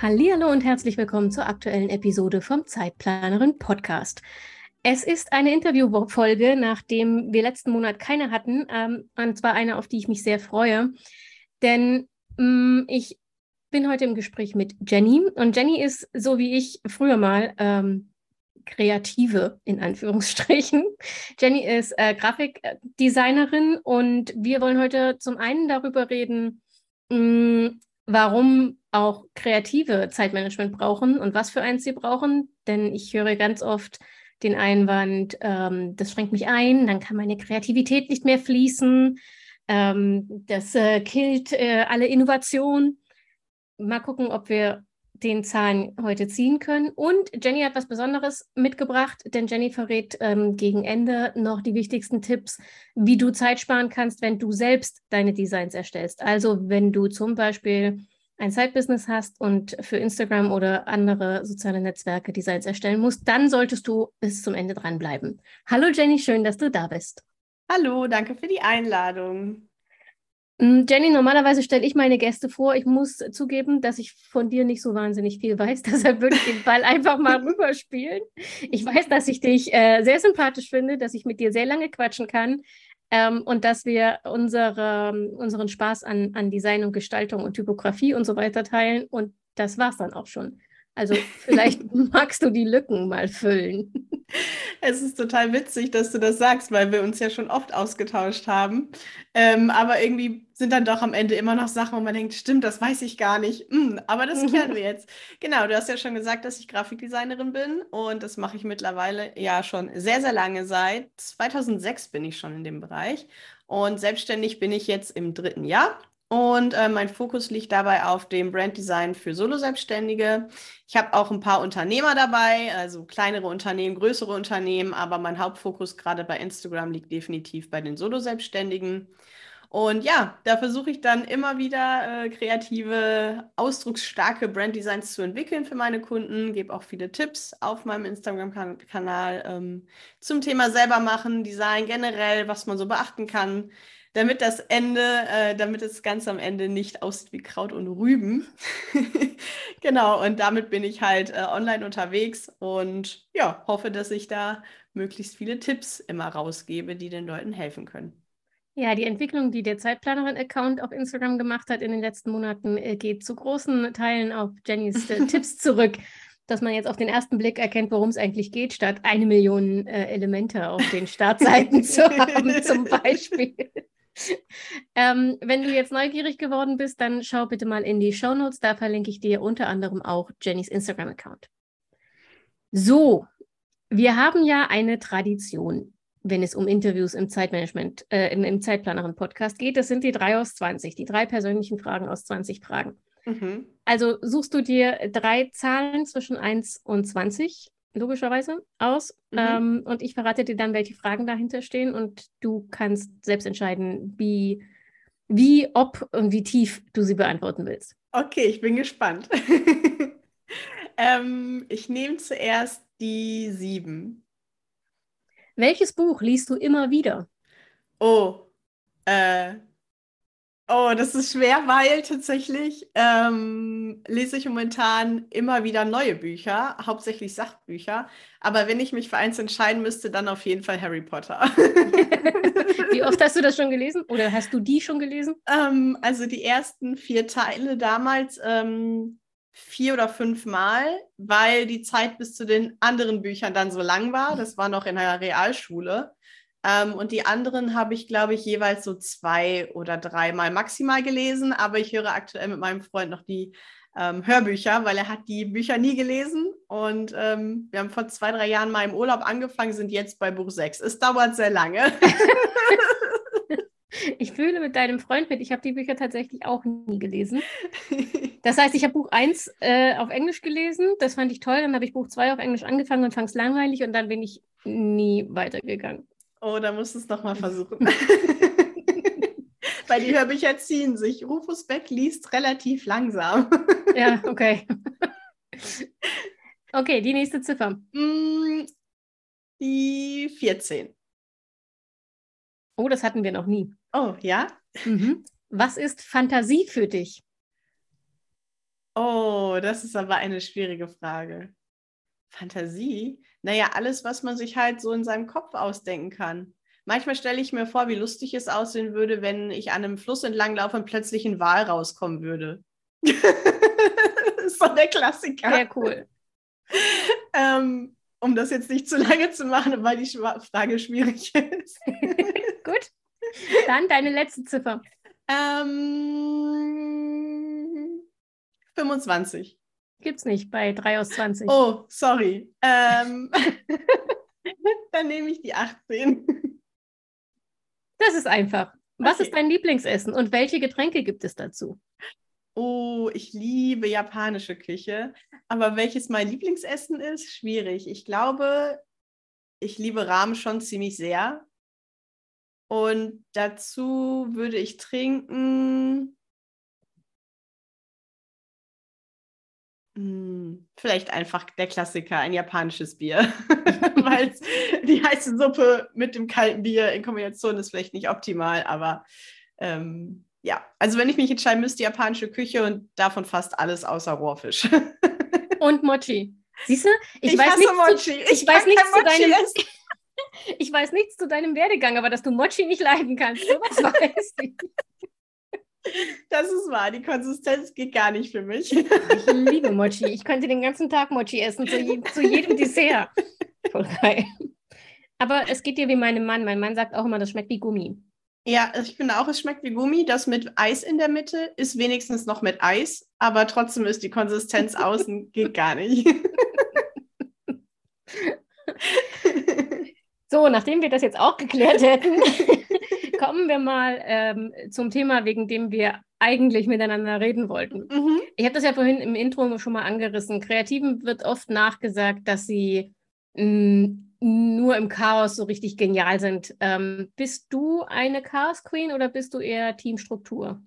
Hallo und herzlich willkommen zur aktuellen Episode vom Zeitplanerin Podcast. Es ist eine Interviewfolge, nachdem wir letzten Monat keine hatten, ähm, und zwar eine, auf die ich mich sehr freue, denn ähm, ich bin heute im Gespräch mit Jenny und Jenny ist so wie ich früher mal ähm, Kreative in Anführungsstrichen. Jenny ist äh, Grafikdesignerin und wir wollen heute zum einen darüber reden, mh, mm, warum auch kreative Zeitmanagement brauchen und was für eins sie brauchen. Denn ich höre ganz oft den Einwand, ähm, das schränkt mich ein, dann kann meine Kreativität nicht mehr fließen, ähm, das äh, killt äh, alle Innovation. Mal gucken, ob wir den Zahn heute ziehen können. Und Jenny hat was Besonderes mitgebracht, denn Jenny verrät ähm, gegen Ende noch die wichtigsten Tipps, wie du Zeit sparen kannst, wenn du selbst deine Designs erstellst. Also wenn du zum Beispiel ein Side-Business hast und für Instagram oder andere soziale Netzwerke Designs erstellen musst, dann solltest du bis zum Ende dranbleiben. Hallo Jenny, schön, dass du da bist. Hallo, danke für die Einladung. Mm, Jenny, normalerweise stelle ich meine Gäste vor. Ich muss zugeben, dass ich von dir nicht so wahnsinnig viel weiß. Deshalb würde ich den Ball einfach mal rüberspielen. Ich weiß, dass ich dich äh, sehr sympathisch finde, dass ich mit dir sehr lange quatschen kann ähm, und dass wir unsere, unseren Spaß an, an Design und Gestaltung und Typografie und so weiter teilen. Und das war es dann auch schon. Also vielleicht magst du die Lücken mal füllen. Es ist total witzig, dass du das sagst, weil wir uns ja schon oft ausgetauscht haben. Ähm, aber irgendwie sind dann doch am Ende immer noch Sachen, wo man denkt, stimmt, das weiß ich gar nicht. Hm, aber das klären wir jetzt. Genau, du hast ja schon gesagt, dass ich Grafikdesignerin bin und das mache ich mittlerweile ja schon sehr, sehr lange. Seit 2006 bin ich schon in dem Bereich und selbstständig bin ich jetzt im dritten Jahr. Und äh, mein Fokus liegt dabei auf dem Branddesign für Solo-Selbstständige. Ich habe auch ein paar Unternehmer dabei, also kleinere Unternehmen, größere Unternehmen, aber mein Hauptfokus gerade bei Instagram liegt definitiv bei den Solo-Selbstständigen. Und ja, da versuche ich dann immer wieder äh, kreative, ausdrucksstarke Branddesigns zu entwickeln für meine Kunden, gebe auch viele Tipps auf meinem Instagram-Kanal ähm, zum Thema selber machen, Design generell, was man so beachten kann damit das Ende, äh, damit das Ganze am Ende nicht aussieht wie Kraut und Rüben. genau, und damit bin ich halt äh, online unterwegs und ja, hoffe, dass ich da möglichst viele Tipps immer rausgebe, die den Leuten helfen können. Ja, die Entwicklung, die der Zeitplanerin-Account auf Instagram gemacht hat in den letzten Monaten, äh, geht zu großen Teilen auf Jennys äh, Tipps zurück dass man jetzt auf den ersten Blick erkennt, worum es eigentlich geht, statt eine Million äh, Elemente auf den Startseiten zu haben, zum Beispiel. Ähm, wenn du jetzt neugierig geworden bist, dann schau bitte mal in die Show Notes. Da verlinke ich dir unter anderem auch Jennys Instagram-Account. So, wir haben ja eine Tradition, wenn es um Interviews im Zeitmanagement, äh, im, im Zeitplanerin-Podcast geht. Das sind die drei aus 20, die drei persönlichen Fragen aus 20 Fragen. Mhm. Also suchst du dir drei Zahlen zwischen 1 und 20 logischerweise aus. Mhm. Ähm, und ich verrate dir dann, welche Fragen dahinter stehen und du kannst selbst entscheiden, wie, wie, ob und wie tief du sie beantworten willst. Okay, ich bin gespannt. ähm, ich nehme zuerst die sieben. Welches Buch liest du immer wieder? Oh, äh, Oh, das ist schwer, weil tatsächlich ähm, lese ich momentan immer wieder neue Bücher, hauptsächlich Sachbücher. Aber wenn ich mich für eins entscheiden müsste, dann auf jeden Fall Harry Potter. Wie oft hast du das schon gelesen? Oder hast du die schon gelesen? Ähm, also die ersten vier Teile damals ähm, vier oder fünf Mal, weil die Zeit bis zu den anderen Büchern dann so lang war. Das war noch in der Realschule. Ähm, und die anderen habe ich, glaube ich, jeweils so zwei oder dreimal maximal gelesen. Aber ich höre aktuell mit meinem Freund noch die ähm, Hörbücher, weil er hat die Bücher nie gelesen. Und ähm, wir haben vor zwei, drei Jahren mal im Urlaub angefangen, sind jetzt bei Buch 6. Es dauert sehr lange. Ich fühle mit deinem Freund mit. Ich habe die Bücher tatsächlich auch nie gelesen. Das heißt, ich habe Buch 1 äh, auf Englisch gelesen. Das fand ich toll. Dann habe ich Buch 2 auf Englisch angefangen und fand es langweilig und dann bin ich nie weitergegangen. Oh, da musst du es nochmal versuchen. Weil die Hörbücher ziehen sich. Rufus Beck liest relativ langsam. ja, okay. Okay, die nächste Ziffer. Mm, die 14. Oh, das hatten wir noch nie. Oh, ja? Mhm. Was ist Fantasie für dich? Oh, das ist aber eine schwierige Frage. Fantasie? Naja, alles, was man sich halt so in seinem Kopf ausdenken kann. Manchmal stelle ich mir vor, wie lustig es aussehen würde, wenn ich an einem Fluss entlang laufe und plötzlich ein Wal rauskommen würde. das ist so der Klassiker. Sehr cool. ähm, um das jetzt nicht zu lange zu machen, weil die Frage schwierig ist. Gut. Dann deine letzte Ziffer. Ähm, 25. Gibt's nicht bei 3 aus 20. Oh, sorry. Ähm, dann nehme ich die 18. Das ist einfach. Was okay. ist dein Lieblingsessen und welche Getränke gibt es dazu? Oh, ich liebe japanische Küche. Aber welches mein Lieblingsessen ist, schwierig. Ich glaube, ich liebe Ramen schon ziemlich sehr. Und dazu würde ich trinken. Vielleicht einfach der Klassiker, ein japanisches Bier. Weil die heiße Suppe mit dem kalten Bier in Kombination ist vielleicht nicht optimal, aber ähm, ja, also wenn ich mich entscheiden müsste, japanische Küche und davon fast alles außer Rohrfisch. und Mochi. Siehst du? Ich, ich weiß hasse Mochi. Zu, ich, ich weiß nichts zu deinem. ich weiß nichts zu deinem Werdegang, aber dass du Mochi nicht leiden kannst, sowas weiß ich. Das ist wahr, die Konsistenz geht gar nicht für mich. Ich liebe Mochi. Ich könnte den ganzen Tag Mochi essen, zu, je, zu jedem Dessert. Voll geil. Aber es geht dir wie meinem Mann. Mein Mann sagt auch immer, das schmeckt wie Gummi. Ja, ich finde auch, es schmeckt wie Gummi. Das mit Eis in der Mitte ist wenigstens noch mit Eis, aber trotzdem ist die Konsistenz außen geht gar nicht. So, nachdem wir das jetzt auch geklärt hätten, kommen wir mal ähm, zum Thema, wegen dem wir eigentlich miteinander reden wollten. Mhm. Ich habe das ja vorhin im Intro schon mal angerissen. Kreativen wird oft nachgesagt, dass sie mh, mm, nur im Chaos so richtig genial sind. Ähm, bist du eine Chaos Queen oder bist du eher Teamstruktur?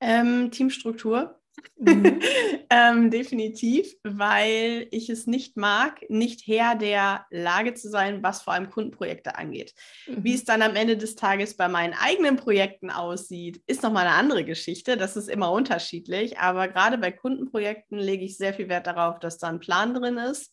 Ähm, Teamstruktur. Mhm. ähm, definitiv, weil ich es nicht mag, nicht Herr der Lage zu sein, was vor allem Kundenprojekte angeht. Mhm. Wie es dann am Ende des Tages bei meinen eigenen Projekten aussieht, ist nochmal eine andere Geschichte. Das ist immer unterschiedlich, aber gerade bei Kundenprojekten lege ich sehr viel Wert darauf, dass da ein Plan drin ist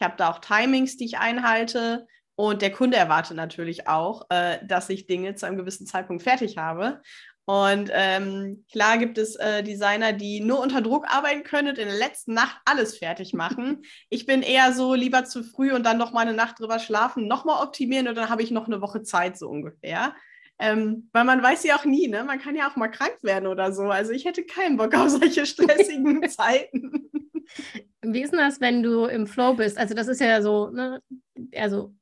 ich habe da auch Timings, die ich einhalte. Und der Kunde erwartet natürlich auch, äh, dass ich Dinge zu einem gewissen Zeitpunkt fertig habe. Und ähm, klar gibt es äh, Designer, die nur unter Druck arbeiten können und in der letzten Nacht alles fertig machen. Ich bin eher so lieber zu früh und dann noch mal eine Nacht drüber schlafen, nochmal optimieren und dann habe ich noch eine Woche Zeit so ungefähr. Ähm, weil man weiß ja auch nie, ne? Man kann ja auch mal krank werden oder so. Also ich hätte keinen Bock auf solche stressigen Zeiten. Wie ist denn das, wenn du im Flow bist? Also das ist ja so, ne? also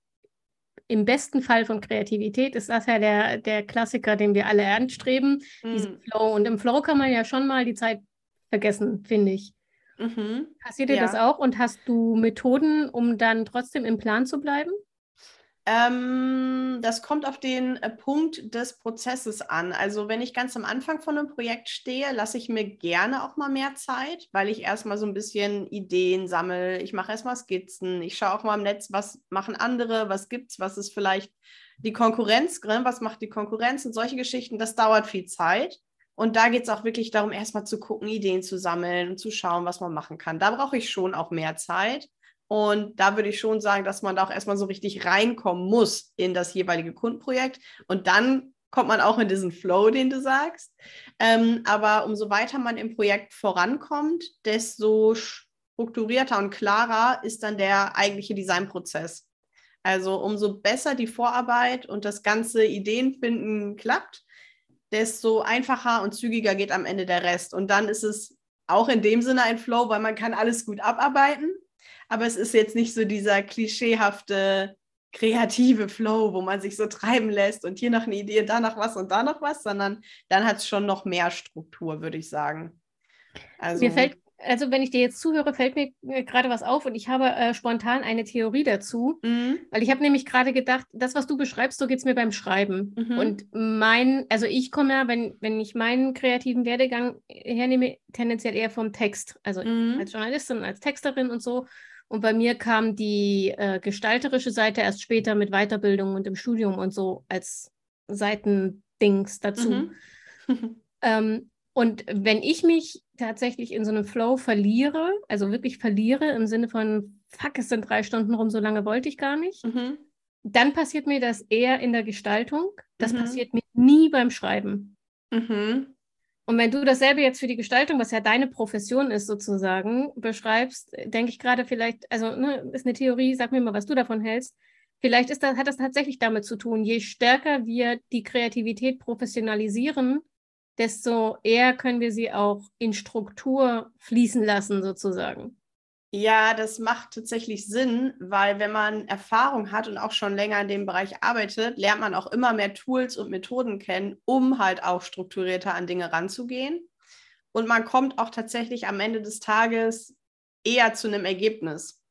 im besten Fall von Kreativität ist das ja der, der Klassiker, den wir alle anstreben, mhm. diesen Flow. Und im Flow kann man ja schon mal die Zeit vergessen, finde ich. Mhm. Passiert dir ja. das auch und hast du Methoden, um dann trotzdem im Plan zu bleiben? Ähm, das kommt auf den äh, Punkt des Prozesses an. Also wenn ich ganz am Anfang von einem Projekt stehe, lasse ich mir gerne auch mal mehr Zeit, weil ich erstmal so ein bisschen Ideen sammle. Ich mache erstmal Skizzen. Ich schaue auch mal im Netz, was machen andere, was gibt es, was ist vielleicht die Konkurrenz, ne? was macht die Konkurrenz und solche Geschichten. Das dauert viel Zeit. Und da geht es auch wirklich darum, erstmal zu gucken, Ideen zu sammeln und zu schauen, was man machen kann. Da brauche ich schon auch mehr Zeit. Und da würde ich schon sagen, dass man da auch erstmal so richtig reinkommen muss in das jeweilige Kundenprojekt. Und dann kommt man auch in diesen Flow, den du sagst. Ähm, aber umso weiter man im Projekt vorankommt, desto strukturierter und klarer ist dann der eigentliche Designprozess. Also umso besser die Vorarbeit und das ganze Ideenfinden klappt, desto einfacher und zügiger geht am Ende der Rest. Und dann ist es auch in dem Sinne ein Flow, weil man kann alles gut abarbeiten aber es ist jetzt nicht so dieser klischeehafte kreative Flow, wo man sich so treiben lässt und hier noch eine Idee, da noch was und da noch was, sondern dann hat es schon noch mehr Struktur, würde ich sagen. Also, Mir fällt also wenn ich dir jetzt zuhöre, fällt mir äh, gerade was auf und ich habe äh, spontan eine Theorie dazu, mhm. weil ich habe nämlich gerade gedacht, das, was du beschreibst, so geht es mir beim Schreiben. Mhm. Und mein, also ich komme ja, wenn, wenn ich meinen kreativen Werdegang hernehme, tendenziell eher vom Text, also mhm. als Journalistin, als Texterin und so. Und bei mir kam die äh, gestalterische Seite erst später mit Weiterbildung und im Studium und so als Seitendings dazu. Mhm. ähm, und wenn ich mich tatsächlich in so einem Flow verliere, also wirklich verliere im Sinne von, fuck, es sind drei Stunden rum, so lange wollte ich gar nicht, mhm. dann passiert mir das eher in der Gestaltung. Das mhm. passiert mir nie beim Schreiben. Mhm. Und wenn du dasselbe jetzt für die Gestaltung, was ja deine Profession ist sozusagen, beschreibst, denke ich gerade vielleicht, also ne, ist eine Theorie, sag mir mal, was du davon hältst. Vielleicht ist das, hat das tatsächlich damit zu tun, je stärker wir die Kreativität professionalisieren, desto eher können wir sie auch in Struktur fließen lassen, sozusagen. Ja, das macht tatsächlich Sinn, weil wenn man Erfahrung hat und auch schon länger in dem Bereich arbeitet, lernt man auch immer mehr Tools und Methoden kennen, um halt auch strukturierter an Dinge ranzugehen. Und man kommt auch tatsächlich am Ende des Tages eher zu einem Ergebnis,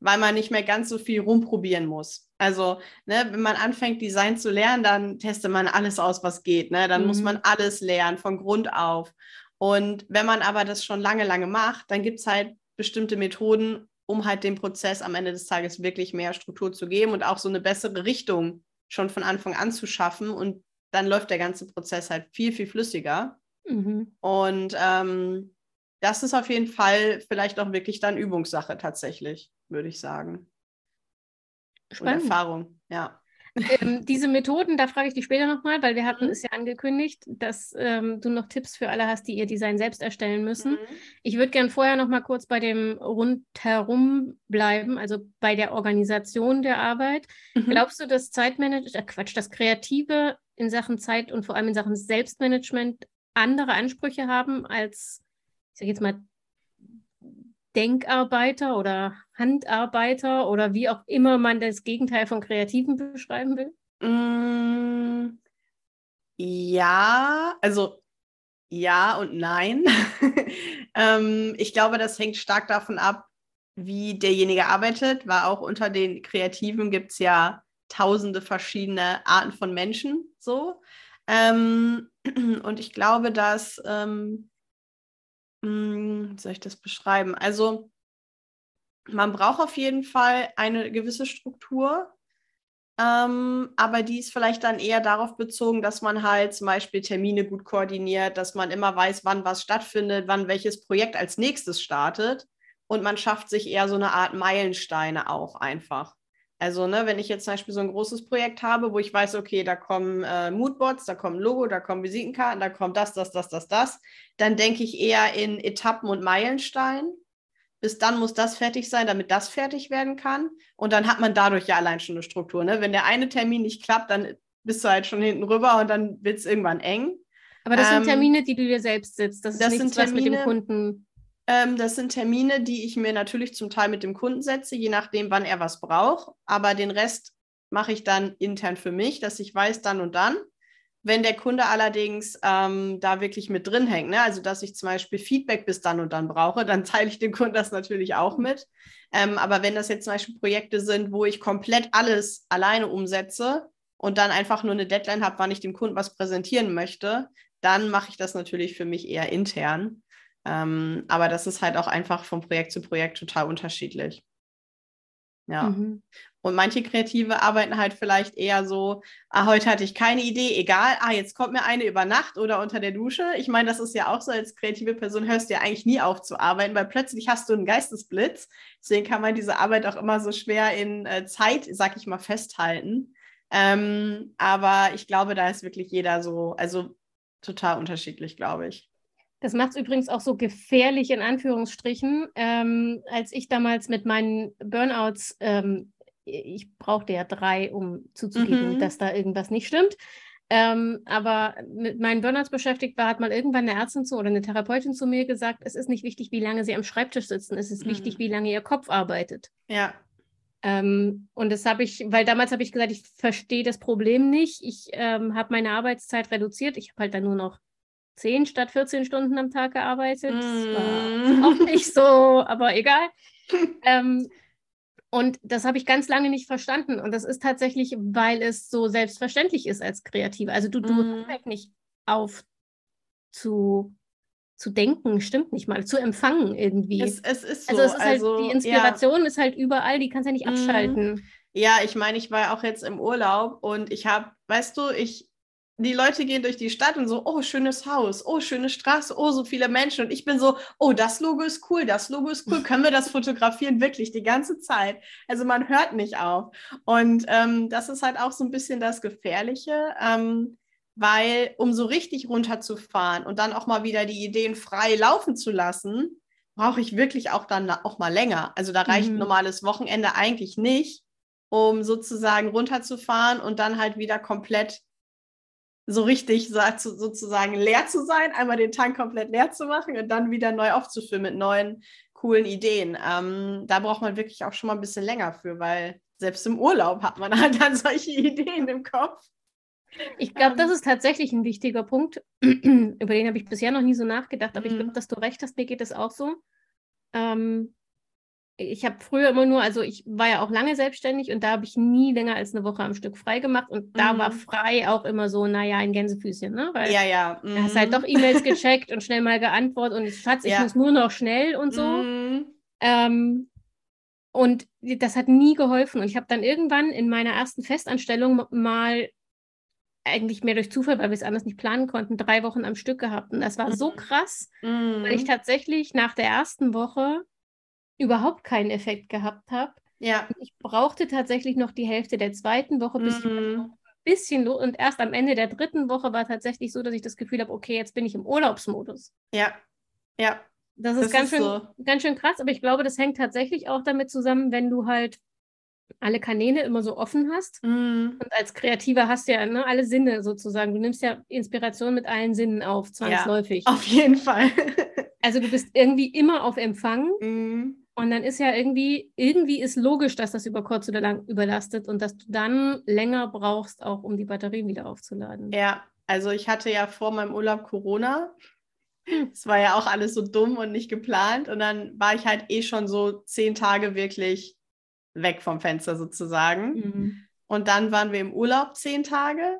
weil man nicht mehr ganz so viel rumprobieren muss. Also, ne, wenn man anfängt, Design zu lernen, dann testet man alles aus, was geht. Ne? Dann mhm. muss man alles lernen, von Grund auf. Und wenn man aber das schon lange, lange macht, dann gibt es halt bestimmte Methoden, um halt dem Prozess am Ende des Tages wirklich mehr Struktur zu geben und auch so eine bessere Richtung schon von Anfang an zu schaffen. Und dann läuft der ganze Prozess halt viel, viel flüssiger. Mhm. Und ähm, das ist auf jeden Fall vielleicht auch wirklich dann Übungssache tatsächlich, würde ich sagen. Spannend. Und Erfahrung, ja. Ähm, diese Methoden, da frage ich dich später nochmal, weil wir hatten mhm. es ja angekündigt, dass ähm, du noch Tipps für alle hast, die ihr Design selbst erstellen müssen. Mhm. Ich würde gerne vorher nochmal kurz bei dem Rundherum bleiben, also bei der Organisation der Arbeit. Mhm. Glaubst du, dass Zeitmanagement, äh Quatsch, das Kreative in Sachen Zeit und vor allem in Sachen Selbstmanagement andere Ansprüche haben als, ich sage jetzt mal, Denkarbeiter oder Handarbeiter oder wie auch immer man das Gegenteil von Kreativen beschreiben will? Mm, ja, also ja und nein. ähm, ich glaube, das hängt stark davon ab, wie derjenige arbeitet, weil auch unter den Kreativen gibt es ja tausende verschiedene Arten von Menschen so. Ähm, und ich glaube, dass ähm, hm, wie soll ich das beschreiben? Also man braucht auf jeden Fall eine gewisse Struktur, ähm, aber die ist vielleicht dann eher darauf bezogen, dass man halt zum Beispiel Termine gut koordiniert, dass man immer weiß, wann was stattfindet, wann welches Projekt als nächstes startet und man schafft sich eher so eine Art Meilensteine auch einfach. Also, ne, wenn ich jetzt zum Beispiel so ein großes Projekt habe, wo ich weiß, okay, da kommen äh, Moodbots, da kommen Logo, da kommen Visitenkarten, da kommt das, das, das, das, das, dann denke ich eher in Etappen und Meilensteinen. Bis dann muss das fertig sein, damit das fertig werden kann. Und dann hat man dadurch ja allein schon eine Struktur. Ne? Wenn der eine Termin nicht klappt, dann bist du halt schon hinten rüber und dann wird es irgendwann eng. Aber das ähm, sind Termine, die du dir selbst setzt. Das, das ist nichts, Termine, was mit dem Kunden ähm, das sind Termine, die ich mir natürlich zum Teil mit dem Kunden setze, je nachdem, wann er was braucht. Aber den Rest mache ich dann intern für mich, dass ich weiß, dann und dann. Wenn der Kunde allerdings ähm, da wirklich mit drin hängt, ne? also dass ich zum Beispiel Feedback bis dann und dann brauche, dann teile ich dem Kunden das natürlich auch mit. Ähm, aber wenn das jetzt zum Beispiel Projekte sind, wo ich komplett alles alleine umsetze und dann einfach nur eine Deadline habe, wann ich dem Kunden was präsentieren möchte, dann mache ich das natürlich für mich eher intern. Ähm, aber das ist halt auch einfach von Projekt zu Projekt total unterschiedlich. Ja. Mhm. Und manche Kreative arbeiten halt vielleicht eher so, ah, heute hatte ich keine Idee, egal, ah, jetzt kommt mir eine über Nacht oder unter der Dusche. Ich meine, das ist ja auch so, als kreative Person hörst du ja eigentlich nie auf zu arbeiten, weil plötzlich hast du einen Geistesblitz. Deswegen kann man diese Arbeit auch immer so schwer in äh, Zeit, sag ich mal, festhalten. Ähm, aber ich glaube, da ist wirklich jeder so, also total unterschiedlich, glaube ich. Das macht es übrigens auch so gefährlich in Anführungsstrichen. Ähm, als ich damals mit meinen Burnouts, ähm, ich brauchte ja drei, um zuzugeben, mhm. dass da irgendwas nicht stimmt. Ähm, aber mit meinen Burnouts beschäftigt war, hat mal irgendwann eine Ärztin zu oder eine Therapeutin zu mir gesagt, es ist nicht wichtig, wie lange sie am Schreibtisch sitzen, es ist mhm. wichtig, wie lange ihr Kopf arbeitet. Ja. Ähm, und das habe ich, weil damals habe ich gesagt, ich verstehe das Problem nicht. Ich ähm, habe meine Arbeitszeit reduziert. Ich habe halt dann nur noch 10 statt 14 Stunden am Tag gearbeitet. Mm. Das war mm. auch nicht so, aber egal. ähm, und das habe ich ganz lange nicht verstanden. Und das ist tatsächlich, weil es so selbstverständlich ist als Kreative. Also du, du mm. halt nicht auf zu, zu denken, stimmt nicht mal, zu empfangen irgendwie. Es, es ist so. Also, es ist halt, also, die Inspiration ja. ist halt überall, die kannst du ja nicht mhm. abschalten. Ja, ich meine, ich war auch jetzt im Urlaub und ich habe, weißt du, ich, die Leute gehen durch die Stadt und so, oh, schönes Haus, oh, schöne Straße, oh, so viele Menschen. Und ich bin so, oh, das Logo ist cool, das Logo ist cool, können wir das fotografieren? Wirklich, die ganze Zeit. Also man hört nicht auf. Und ähm, das ist halt auch so ein bisschen das Gefährliche. Ähm, weil um so richtig runterzufahren und dann auch mal wieder die Ideen frei laufen zu lassen, brauche ich wirklich auch dann auch mal länger. Also da reicht mhm. ein normales Wochenende eigentlich nicht, um sozusagen runterzufahren und dann halt wieder komplett so richtig sozusagen leer zu sein, einmal den Tank komplett leer zu machen und dann wieder neu aufzufüllen mit neuen coolen Ideen. Ähm, da braucht man wirklich auch schon mal ein bisschen länger für, weil selbst im Urlaub hat man halt dann solche Ideen im Kopf. Ich glaube, das ähm. ist tatsächlich ein wichtiger Punkt. Über den habe ich bisher noch nie so nachgedacht, aber mhm. ich glaube, dass du recht hast, mir geht es auch so. Ähm, ich habe früher immer nur, also ich war ja auch lange selbstständig und da habe ich nie länger als eine Woche am Stück frei gemacht und da mhm. war frei auch immer so, naja, ein Gänsefüßchen, ne? Weil ja, ja. Mhm. hast halt doch E-Mails gecheckt und schnell mal geantwortet und Schatz, ich ja. muss nur noch schnell und so. Mhm. Ähm, und das hat nie geholfen. Und ich habe dann irgendwann in meiner ersten Festanstellung mal eigentlich mehr durch Zufall, weil wir es anders nicht planen konnten, drei Wochen am Stück gehabt. Und das war so mhm. krass, mhm. weil ich tatsächlich nach der ersten Woche überhaupt keinen Effekt gehabt habe. Ja. Ich brauchte tatsächlich noch die Hälfte der zweiten Woche, bis mhm. ich ein bisschen los und erst am Ende der dritten Woche war tatsächlich so, dass ich das Gefühl habe, okay, jetzt bin ich im Urlaubsmodus. Ja, ja. Das ist, das ganz, ist schön, so. ganz schön krass, aber ich glaube, das hängt tatsächlich auch damit zusammen, wenn du halt alle Kanäle immer so offen hast. Mm. Und als Kreativer hast du ja ne, alle Sinne sozusagen. Du nimmst ja Inspiration mit allen Sinnen auf, zwangsläufig. Ja, auf jeden Fall. also du bist irgendwie immer auf Empfang. Mm. Und dann ist ja irgendwie, irgendwie ist logisch, dass das über kurz oder lang überlastet und dass du dann länger brauchst, auch um die Batterien wieder aufzuladen. Ja, also ich hatte ja vor meinem Urlaub Corona. Es war ja auch alles so dumm und nicht geplant. Und dann war ich halt eh schon so zehn Tage wirklich weg vom Fenster sozusagen. Mhm. Und dann waren wir im Urlaub zehn Tage.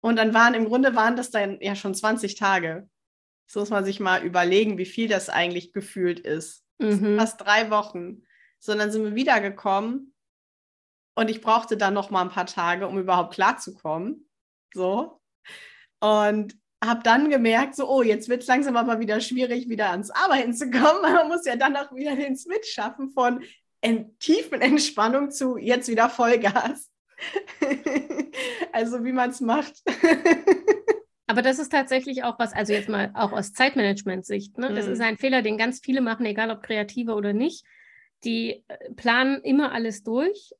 Und dann waren im Grunde waren das dann ja schon 20 Tage. So muss man sich mal überlegen, wie viel das eigentlich gefühlt ist. Mhm. Fast drei Wochen. So, dann sind wir wiedergekommen und ich brauchte dann noch mal ein paar Tage, um überhaupt klarzukommen. So. Und habe dann gemerkt, so, oh, jetzt wird es langsam aber wieder schwierig, wieder ans Arbeiten zu kommen. Man muss ja dann auch wieder den Switch schaffen von, in tiefen Entspannung zu jetzt wieder Vollgas. also wie man es macht. Aber das ist tatsächlich auch was, also jetzt mal auch aus Zeitmanagement-Sicht. Ne? Das mhm. ist ein Fehler, den ganz viele machen, egal ob Kreative oder nicht. Die äh, planen immer alles durch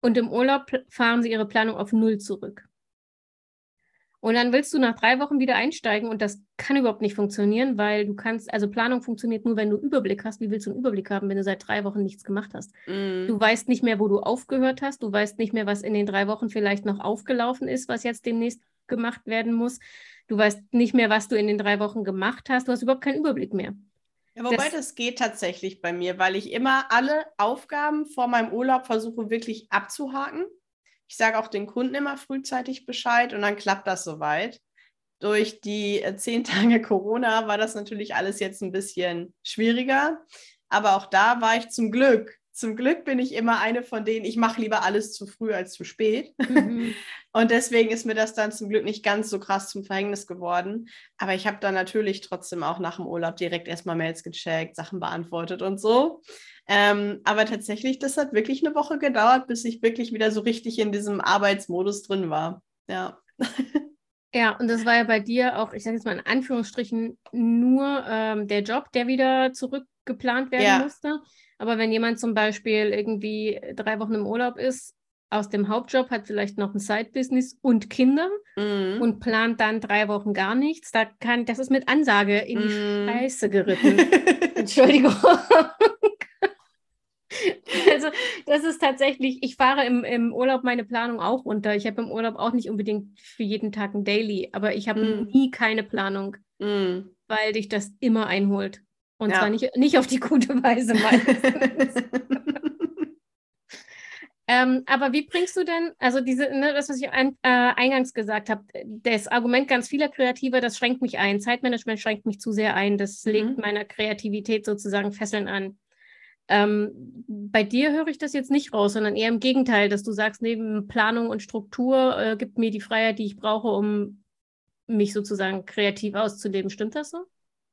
und im Urlaub fahren sie ihre Planung auf Null zurück. Und dann willst du nach drei Wochen wieder einsteigen und das kann überhaupt nicht funktionieren, weil du kannst, also Planung funktioniert nur, wenn du Überblick hast. Wie willst du einen Überblick haben, wenn du seit drei Wochen nichts gemacht hast? Mm. Du weißt nicht mehr, wo du aufgehört hast. Du weißt nicht mehr, was in den drei Wochen vielleicht noch aufgelaufen ist, was jetzt demnächst gemacht werden muss. Du weißt nicht mehr, was du in den drei Wochen gemacht hast. Du hast überhaupt keinen Überblick mehr. Ja, wobei das, das geht tatsächlich bei mir, weil ich immer alle Aufgaben vor meinem Urlaub versuche wirklich abzuhaken. Ich sage auch den Kunden immer frühzeitig Bescheid und dann klappt das soweit. Durch die äh, zehn Tage Corona war das natürlich alles jetzt ein bisschen schwieriger. Aber auch da war ich zum Glück. Zum Glück bin ich immer eine von denen, ich mache lieber alles zu früh als zu spät. Mhm. Und deswegen ist mir das dann zum Glück nicht ganz so krass zum Verhängnis geworden. Aber ich habe dann natürlich trotzdem auch nach dem Urlaub direkt erstmal Mails gecheckt, Sachen beantwortet und so. Ähm, aber tatsächlich, das hat wirklich eine Woche gedauert, bis ich wirklich wieder so richtig in diesem Arbeitsmodus drin war. Ja. Ja, und das war ja bei dir auch, ich sage jetzt mal in Anführungsstrichen, nur ähm, der Job, der wieder zurückgeplant werden ja. musste. Aber wenn jemand zum Beispiel irgendwie drei Wochen im Urlaub ist, aus dem Hauptjob hat vielleicht noch ein Side-Business und Kinder mm. und plant dann drei Wochen gar nichts, da kann, das ist mit Ansage in die mm. Scheiße geritten. Entschuldigung. Also das ist tatsächlich, ich fahre im, im Urlaub meine Planung auch runter. Ich habe im Urlaub auch nicht unbedingt für jeden Tag ein Daily, aber ich habe mm. nie keine Planung, mm. weil dich das immer einholt. Und ja. zwar nicht, nicht auf die gute Weise ähm, aber wie bringst du denn, also diese, ne, das, was ich ein, äh, eingangs gesagt habe, das Argument ganz vieler Kreativer, das schränkt mich ein. Zeitmanagement schränkt mich zu sehr ein. Das mhm. legt meiner Kreativität sozusagen Fesseln an. Ähm, bei dir höre ich das jetzt nicht raus, sondern eher im Gegenteil, dass du sagst, neben Planung und Struktur äh, gibt mir die Freiheit, die ich brauche, um mich sozusagen kreativ auszuleben. Stimmt das so?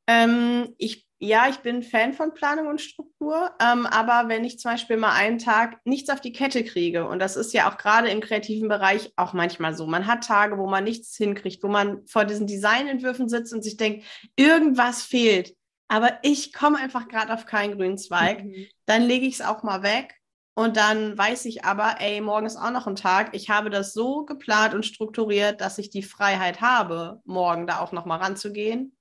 Ähm, ich, ja, ich bin Fan von Planung und Struktur, ähm, aber wenn ich zum Beispiel mal einen Tag nichts auf die Kette kriege, und das ist ja auch gerade im kreativen Bereich auch manchmal so, man hat Tage, wo man nichts hinkriegt, wo man vor diesen Designentwürfen sitzt und sich denkt, irgendwas fehlt, aber ich komme einfach gerade auf keinen grünen Zweig, mhm. dann lege ich es auch mal weg und dann weiß ich aber, ey, morgen ist auch noch ein Tag. Ich habe das so geplant und strukturiert, dass ich die Freiheit habe, morgen da auch noch mal ranzugehen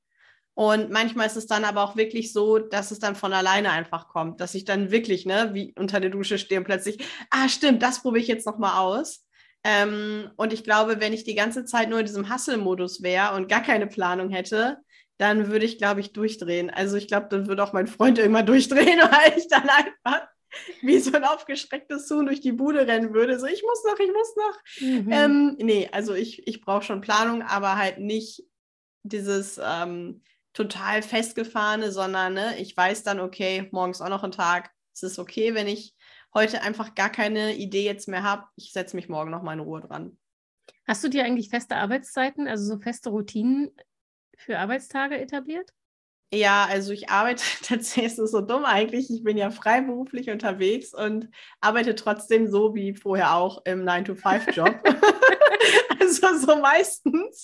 und manchmal ist es dann aber auch wirklich so, dass es dann von alleine einfach kommt, dass ich dann wirklich, ne, wie unter der Dusche stehe und plötzlich, ah, stimmt, das probiere ich jetzt nochmal aus. Ähm, und ich glaube, wenn ich die ganze Zeit nur in diesem Hustle-Modus wäre und gar keine Planung hätte, dann würde ich, glaube ich, durchdrehen. Also ich glaube, dann würde auch mein Freund irgendwann durchdrehen, weil ich dann einfach wie so ein aufgeschrecktes Huhn durch die Bude rennen würde. So, ich muss noch, ich muss noch. Mhm. Ähm, nee, also ich, ich brauche schon Planung, aber halt nicht dieses, ähm, total festgefahrene, sondern ne, ich weiß dann, okay, morgens auch noch ein Tag. Es ist okay, wenn ich heute einfach gar keine Idee jetzt mehr habe. Ich setze mich morgen noch mal in Ruhe dran. Hast du dir eigentlich feste Arbeitszeiten, also so feste Routinen für Arbeitstage etabliert? Ja, also ich arbeite tatsächlich, ist so dumm eigentlich. Ich bin ja freiberuflich unterwegs und arbeite trotzdem so wie vorher auch im 9-to-5-Job. also so meistens.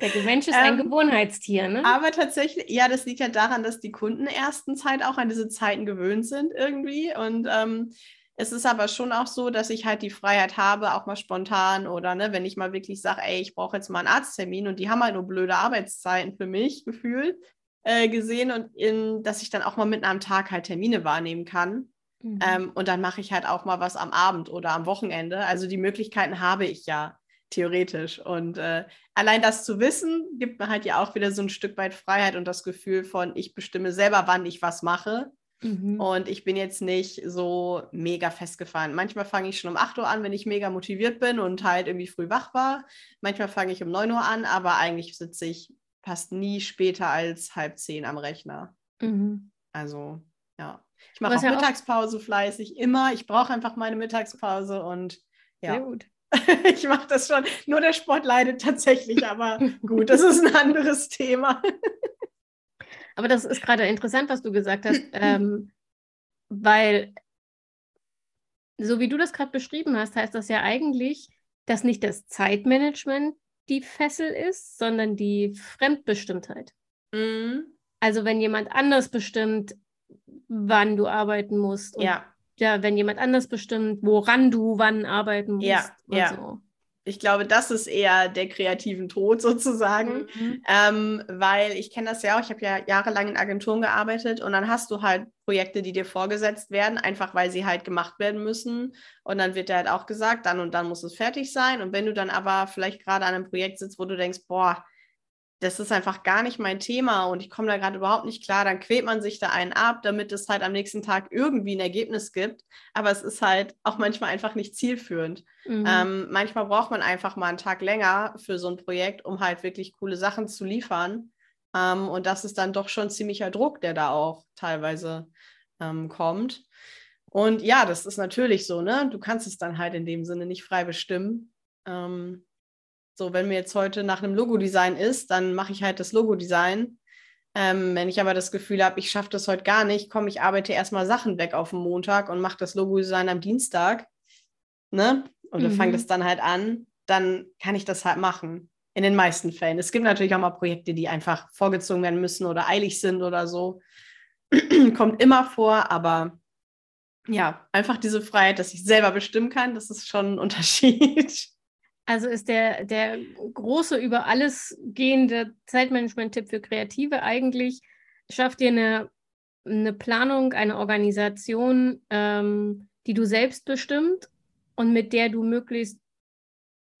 Der Mensch ist ein ähm, Gewohnheitstier, ne? Aber tatsächlich, ja, das liegt ja daran, dass die Kunden erstens halt auch an diese Zeiten gewöhnt sind irgendwie. Und ähm, es ist aber schon auch so, dass ich halt die Freiheit habe, auch mal spontan oder ne, wenn ich mal wirklich sage, ey, ich brauche jetzt mal einen Arzttermin und die haben halt nur blöde Arbeitszeiten für mich gefühlt äh, gesehen und in, dass ich dann auch mal mitten am Tag halt Termine wahrnehmen kann. Mhm. Ähm, und dann mache ich halt auch mal was am Abend oder am Wochenende. Also die Möglichkeiten habe ich ja theoretisch. Und äh, allein das zu wissen, gibt mir halt ja auch wieder so ein Stück weit Freiheit und das Gefühl von, ich bestimme selber, wann ich was mache. Mhm. Und ich bin jetzt nicht so mega festgefahren. Manchmal fange ich schon um 8 Uhr an, wenn ich mega motiviert bin und halt irgendwie früh wach war. Manchmal fange ich um 9 Uhr an, aber eigentlich sitze ich fast nie später als halb zehn am Rechner. Mhm. Also, ja. Ich mache auch ja Mittagspause auch... fleißig, immer. Ich brauche einfach meine Mittagspause und ja. Sehr gut. ich mache das schon. Nur der Sport leidet tatsächlich, aber gut, das ist ein anderes Thema. aber das ist gerade interessant, was du gesagt hast, ähm, weil so wie du das gerade beschrieben hast, heißt das ja eigentlich, dass nicht das Zeitmanagement die Fessel ist, sondern die Fremdbestimmtheit. Mhm. Also wenn jemand anders bestimmt, wann du arbeiten musst ja ja, wenn jemand anders bestimmt, woran du wann arbeiten musst. Ja, ja. So. Ich glaube, das ist eher der kreativen Tod sozusagen, mhm. ähm, weil ich kenne das ja auch, ich habe ja jahrelang in Agenturen gearbeitet und dann hast du halt Projekte, die dir vorgesetzt werden, einfach weil sie halt gemacht werden müssen. Und dann wird dir halt auch gesagt, dann und dann muss es fertig sein. Und wenn du dann aber vielleicht gerade an einem Projekt sitzt, wo du denkst, boah, das ist einfach gar nicht mein Thema und ich komme da gerade überhaupt nicht klar, dann quält man sich da einen ab, damit es halt am nächsten Tag irgendwie ein Ergebnis gibt. Aber es ist halt auch manchmal einfach nicht zielführend. Mhm. Ähm, manchmal braucht man einfach mal einen Tag länger für so ein Projekt, um halt wirklich coole Sachen zu liefern. Ähm, und das ist dann doch schon ziemlicher Druck, der da auch teilweise ähm, kommt. Und ja, das ist natürlich so, ne? Du kannst es dann halt in dem Sinne nicht frei bestimmen. Ähm, so, wenn mir jetzt heute nach einem Logo-Design ist, dann mache ich halt das Logo-Design. Ähm, wenn ich aber das Gefühl habe, ich schaffe das heute gar nicht, komme ich arbeite erstmal Sachen weg auf den Montag und mache das Logo-Design am Dienstag, ne? Oder mhm. fange das dann halt an, dann kann ich das halt machen. In den meisten Fällen. Es gibt natürlich auch mal Projekte, die einfach vorgezogen werden müssen oder eilig sind oder so. Kommt immer vor, aber ja, einfach diese Freiheit, dass ich selber bestimmen kann, das ist schon ein Unterschied. Also ist der, der große über alles gehende Zeitmanagement-Tipp für Kreative eigentlich, schafft dir eine, eine Planung, eine Organisation, ähm, die du selbst bestimmt und mit der du möglichst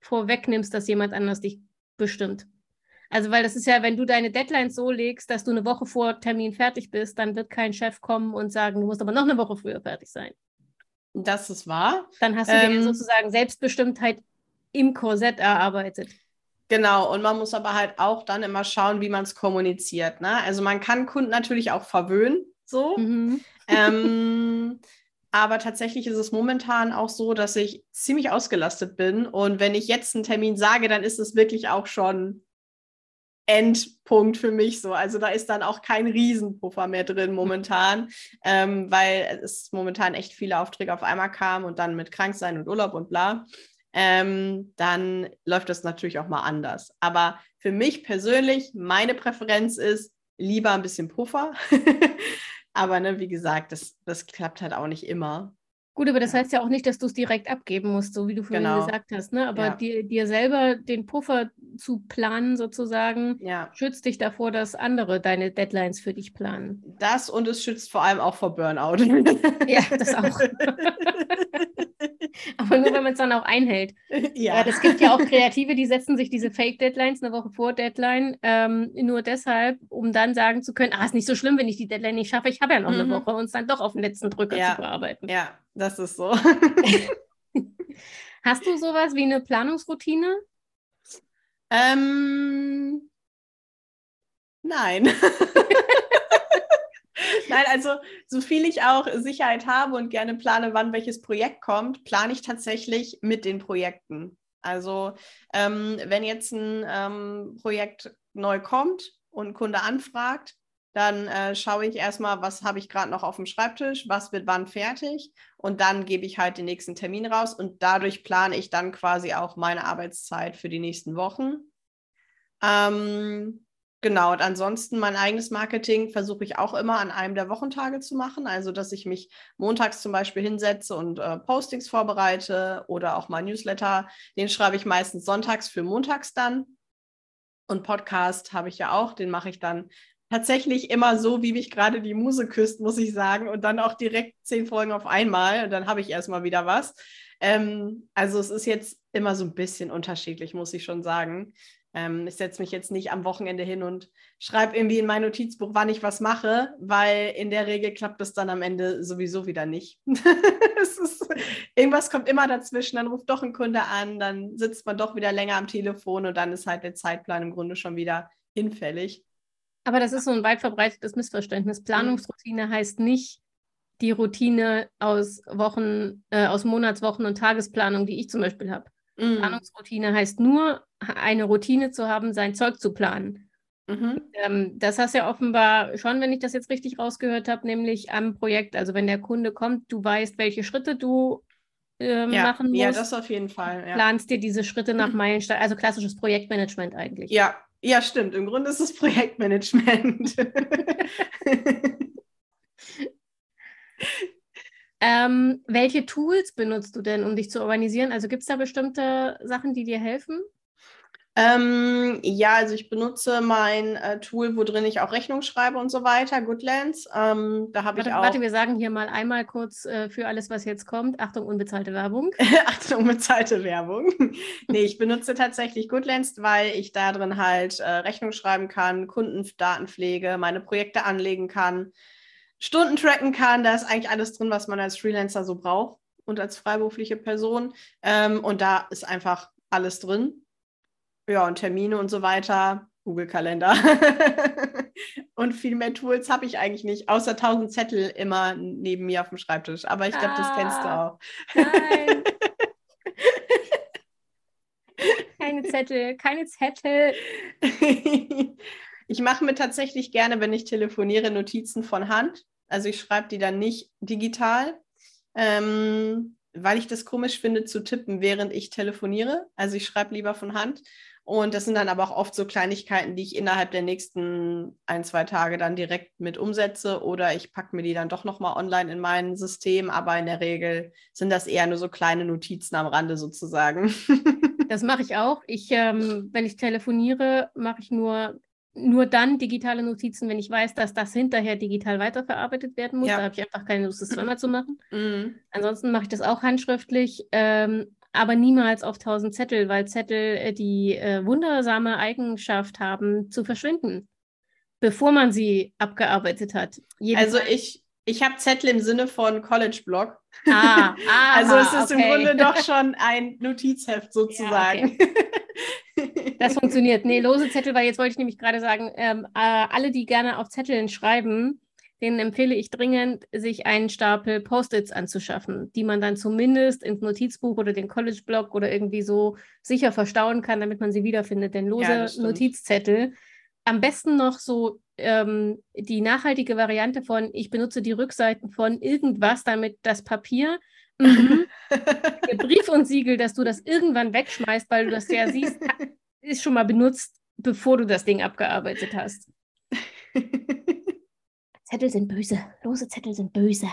vorwegnimmst, dass jemand anders dich bestimmt. Also, weil das ist ja, wenn du deine Deadlines so legst, dass du eine Woche vor Termin fertig bist, dann wird kein Chef kommen und sagen, du musst aber noch eine Woche früher fertig sein. Das ist wahr. Dann hast du ähm, dir sozusagen Selbstbestimmtheit im Korsett erarbeitet. Genau, und man muss aber halt auch dann immer schauen, wie man es kommuniziert. Ne? Also man kann Kunden natürlich auch verwöhnen, so. Mhm. Ähm, aber tatsächlich ist es momentan auch so, dass ich ziemlich ausgelastet bin. Und wenn ich jetzt einen Termin sage, dann ist es wirklich auch schon Endpunkt für mich so. Also da ist dann auch kein Riesenpuffer mehr drin momentan, ähm, weil es momentan echt viele Aufträge auf einmal kamen und dann mit Kranksein und Urlaub und bla. Ähm, dann läuft das natürlich auch mal anders. Aber für mich persönlich, meine Präferenz ist lieber ein bisschen Puffer. Aber ne, wie gesagt, das, das klappt halt auch nicht immer. Gut, aber das heißt ja auch nicht, dass du es direkt abgeben musst, so wie du vorhin genau. gesagt hast. Ne? Aber ja. dir, dir selber den Puffer zu planen, sozusagen, ja. schützt dich davor, dass andere deine Deadlines für dich planen. Das und es schützt vor allem auch vor Burnout. Ja, das auch. aber nur, wenn man es dann auch einhält. Ja. Es gibt ja auch Kreative, die setzen sich diese Fake-Deadlines eine Woche vor Deadline, ähm, nur deshalb, um dann sagen zu können, ah, ist nicht so schlimm, wenn ich die Deadline nicht schaffe, ich habe ja noch mhm. eine Woche und es dann doch auf den letzten Drücker ja. zu bearbeiten. Ja, das ist so. Hast du sowas wie eine Planungsroutine? Ähm, nein. Nein, also so viel ich auch Sicherheit habe und gerne plane, wann welches Projekt kommt, plane ich tatsächlich mit den Projekten. Also ähm, wenn jetzt ein ähm, Projekt neu kommt und ein Kunde anfragt, dann äh, schaue ich erstmal, was habe ich gerade noch auf dem Schreibtisch, was wird wann fertig und dann gebe ich halt den nächsten Termin raus und dadurch plane ich dann quasi auch meine Arbeitszeit für die nächsten Wochen. Ähm, genau, und ansonsten mein eigenes Marketing versuche ich auch immer an einem der Wochentage zu machen, also dass ich mich montags zum Beispiel hinsetze und äh, Postings vorbereite oder auch mal Newsletter, den schreibe ich meistens sonntags für montags dann. Und Podcast habe ich ja auch, den mache ich dann tatsächlich immer so, wie mich gerade die Muse küsst, muss ich sagen. Und dann auch direkt zehn Folgen auf einmal. Und dann habe ich erstmal wieder was. Ähm, also es ist jetzt immer so ein bisschen unterschiedlich, muss ich schon sagen. Ähm, ich setze mich jetzt nicht am Wochenende hin und schreibe irgendwie in mein Notizbuch, wann ich was mache, weil in der Regel klappt es dann am Ende sowieso wieder nicht. ist, irgendwas kommt immer dazwischen, dann ruft doch ein Kunde an, dann sitzt man doch wieder länger am Telefon und dann ist halt der Zeitplan im Grunde schon wieder hinfällig. Aber das ist so ein weit verbreitetes Missverständnis. Planungsroutine heißt nicht die Routine aus Wochen, äh, aus Monatswochen und Tagesplanung, die ich zum Beispiel habe. Mhm. Planungsroutine heißt nur, eine Routine zu haben, sein Zeug zu planen. Mhm. Ähm, das hast ja offenbar schon, wenn ich das jetzt richtig rausgehört habe, nämlich am Projekt. Also wenn der Kunde kommt, du weißt, welche Schritte du äh, ja, machen musst. Ja, das auf jeden Fall. Ja. Planst dir diese Schritte nach Meilenstein, also klassisches Projektmanagement eigentlich. Ja, ja, stimmt. Im Grunde ist es Projektmanagement. ähm, welche Tools benutzt du denn, um dich zu organisieren? Also gibt es da bestimmte Sachen, die dir helfen? Ähm, ja, also ich benutze mein äh, Tool, wo drin ich auch Rechnung schreibe und so weiter, Goodlands. Ähm, da habe ich auch. Warte, wir sagen hier mal einmal kurz äh, für alles, was jetzt kommt. Achtung, unbezahlte Werbung. Achtung, unbezahlte Werbung. nee, ich benutze tatsächlich Goodlands, weil ich da drin halt äh, Rechnung schreiben kann, Kundendatenpflege, meine Projekte anlegen kann, Stunden tracken kann. Da ist eigentlich alles drin, was man als Freelancer so braucht und als freiberufliche Person. Ähm, und da ist einfach alles drin. Ja, und Termine und so weiter, Google-Kalender. und viel mehr Tools habe ich eigentlich nicht, außer tausend Zettel immer neben mir auf dem Schreibtisch. Aber ich glaube, ah, das kennst du ah, auch. Nein. keine Zettel, keine Zettel. ich mache mir tatsächlich gerne, wenn ich telefoniere, Notizen von Hand. Also ich schreibe die dann nicht digital. Ähm, weil ich das komisch finde zu tippen, während ich telefoniere. Also ich schreibe lieber von Hand. Und das sind dann aber auch oft so Kleinigkeiten, die ich innerhalb der nächsten ein, zwei Tage dann direkt mit umsetze oder ich packe mir die dann doch nochmal online in mein System. Aber in der Regel sind das eher nur so kleine Notizen am Rande sozusagen. Das mache ich auch. Ich, ähm, wenn ich telefoniere, mache ich nur nur dann digitale Notizen, wenn ich weiß, dass das hinterher digital weiterverarbeitet werden muss. Ja. Da habe ich einfach keine Lust, das zweimal zu machen. Mhm. Ansonsten mache ich das auch handschriftlich, ähm, aber niemals auf 1000 Zettel, weil Zettel äh, die äh, wundersame Eigenschaft haben, zu verschwinden, bevor man sie abgearbeitet hat. Also ich, ich habe Zettel im Sinne von College-Blog. Ah, ah, also es ist okay. im Grunde doch schon ein Notizheft sozusagen. Das funktioniert. Nee, lose Zettel, weil jetzt wollte ich nämlich gerade sagen, ähm, äh, alle, die gerne auf Zetteln schreiben, denen empfehle ich dringend, sich einen Stapel Post-its anzuschaffen, die man dann zumindest ins Notizbuch oder den College-Blog oder irgendwie so sicher verstauen kann, damit man sie wiederfindet. Denn lose Ja. Notizzettel, am besten noch so ähm, die nachhaltige Variante von, ich benutze die Rückseiten von irgendwas, damit das Papier mhm, der Brief und Siegel, dass du das irgendwann wegschmeißt, weil du das ja siehst, ist schon mal benutzt, bevor du das Ding abgearbeitet hast. Zettel sind böse. Lose Zettel sind böse.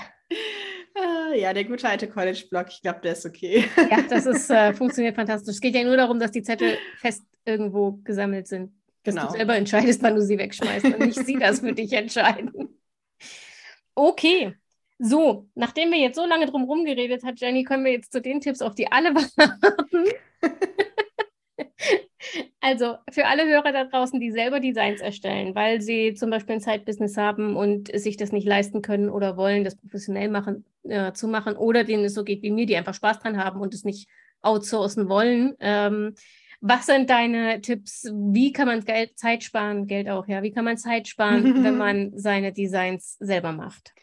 Ah, ja, der gute alte College-Blog, ich glaube, der ist okay. Ja, das ist, äh, funktioniert fantastisch. Es geht ja nur darum, dass die Zettel fest irgendwo gesammelt sind. Dass Genau. du selber entscheidest, wann du sie wegschmeißt und nicht sie das für dich entscheiden. Okay. So, nachdem wir jetzt so lange drum herum geredet hat, Jenny, kommen wir jetzt zu den Tipps, auf die alle warten. Also für alle Hörer da draußen, die selber Designs erstellen, weil sie zum Beispiel ein Side-Business haben und sich das nicht leisten können oder wollen, das professionell machen, äh, zu machen, oder denen es so geht wie mir, die einfach Spaß dran haben und es nicht outsourcen wollen. Ähm, was sind deine Tipps? Wie kann man Geld, Zeit sparen, Geld auch, ja? Wie kann man Zeit sparen, wenn man seine Designs selber macht?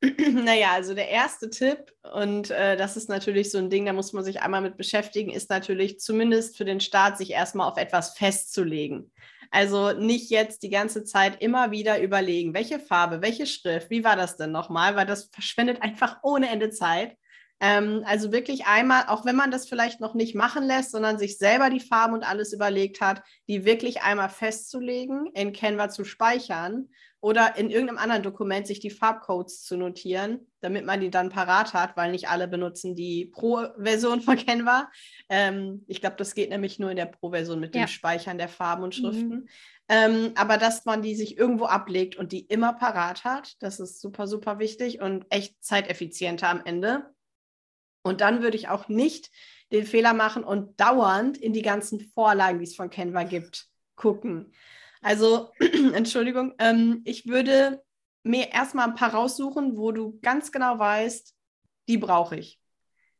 Naja, also der erste Tipp, und äh, das ist natürlich so ein Ding, da muss man sich einmal mit beschäftigen, ist natürlich zumindest für den Start, sich erstmal auf etwas festzulegen. Also nicht jetzt die ganze Zeit immer wieder überlegen, welche Farbe, welche Schrift, wie war das denn nochmal, weil das verschwendet einfach ohne Ende Zeit. Ähm, also wirklich einmal, auch wenn man das vielleicht noch nicht machen lässt, sondern sich selber die Farben und alles überlegt hat, die wirklich einmal festzulegen, in Canva zu speichern oder in irgendeinem anderen Dokument sich die Farbcodes zu notieren, damit man die dann parat hat, weil nicht alle benutzen die Pro-Version von Canva. Ähm, ich glaube, das geht nämlich nur in der Pro-Version mit dem Ja. Speichern der Farben und Mhm. Schriften. Ähm, aber dass man die sich irgendwo ablegt und die immer parat hat, das ist super, super wichtig und echt zeiteffizienter am Ende. Und dann würde ich auch nicht den Fehler machen und dauernd in die ganzen Vorlagen, die es von Canva gibt, gucken. Also, Entschuldigung, ähm, ich würde mir erstmal ein paar raussuchen, wo du ganz genau weißt, die brauche ich.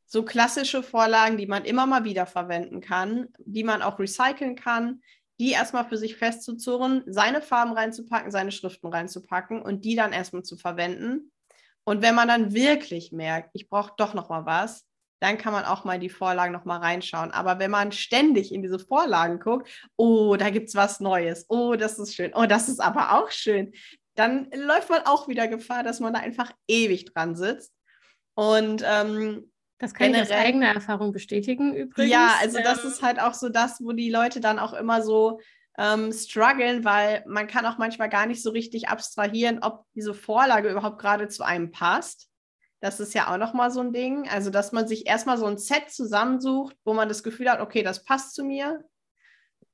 So klassische Vorlagen, die man immer mal wieder verwenden kann, die man auch recyceln kann, die erstmal für sich festzuzurren, seine Farben reinzupacken, seine Schriften reinzupacken und die dann erstmal zu verwenden. Und wenn man dann wirklich merkt, ich brauche doch noch mal was, dann kann man auch mal in die Vorlagen noch mal reinschauen. Aber wenn man ständig in diese Vorlagen guckt, oh, da gibt es was Neues, oh, das ist schön, oh, das ist aber auch schön, dann läuft man auch wieder Gefahr, dass man da einfach ewig dran sitzt. Und ähm, Das kann ich aus Generell- eigener Erfahrung bestätigen übrigens. ja, also das Ähm, ist halt auch so das, wo die Leute dann auch immer so ähm, strugglen, weil man kann auch manchmal gar nicht so richtig abstrahieren, ob diese Vorlage überhaupt gerade zu einem passt. Das ist ja auch nochmal so ein Ding. Also, dass man sich erstmal so ein Set zusammensucht, wo man das Gefühl hat, okay, das passt zu mir.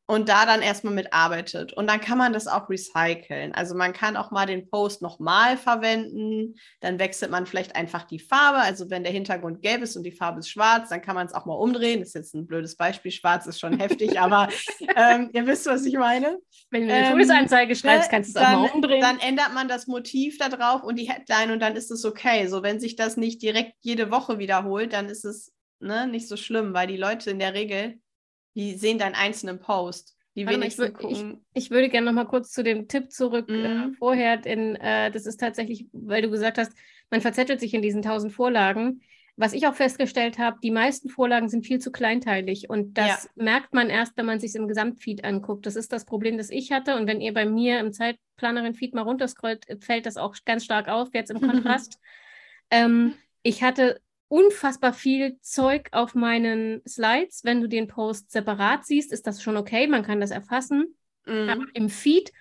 Und da dann erstmal mitarbeitet. Und dann kann man das auch recyceln. Also man kann auch mal den Post nochmal verwenden. Dann wechselt man vielleicht einfach die Farbe. Also wenn der Hintergrund gelb ist und die Farbe ist schwarz, dann kann man es auch mal umdrehen. Das ist jetzt ein blödes Beispiel. Schwarz ist schon heftig, aber ähm, ihr wisst, was ich meine. Wenn du eine ähm, Todesanzeige schreibst, Ne? kannst du es auch dann, mal umdrehen. Dann ändert man das Motiv da drauf und die Headline und dann ist es okay. So, wenn sich das nicht direkt jede Woche wiederholt, dann ist es ne, nicht so schlimm, weil die Leute in der Regel, die sehen deinen einzelnen Post. Die Warte ich wenigsten wür- ich- gucken. Ich würde gerne noch mal kurz zu dem Tipp zurück äh, Mhm. vorher, denn äh, das ist tatsächlich, weil du gesagt hast, man verzettelt sich in diesen tausend Vorlagen. Was ich auch festgestellt habe, die meisten Vorlagen sind viel zu kleinteilig und das merkt man erst, wenn man sich im Gesamtfeed anguckt. Das ist das Problem, das ich hatte und wenn ihr bei mir im Zeitplanerin-Feed mal runterscrollt, fällt das auch ganz stark auf, jetzt im Kontrast. ähm, ich hatte unfassbar viel Zeug auf meinen Slides. Wenn du den Post separat siehst, ist das schon okay, man kann das erfassen. Mhm. Aber im Feed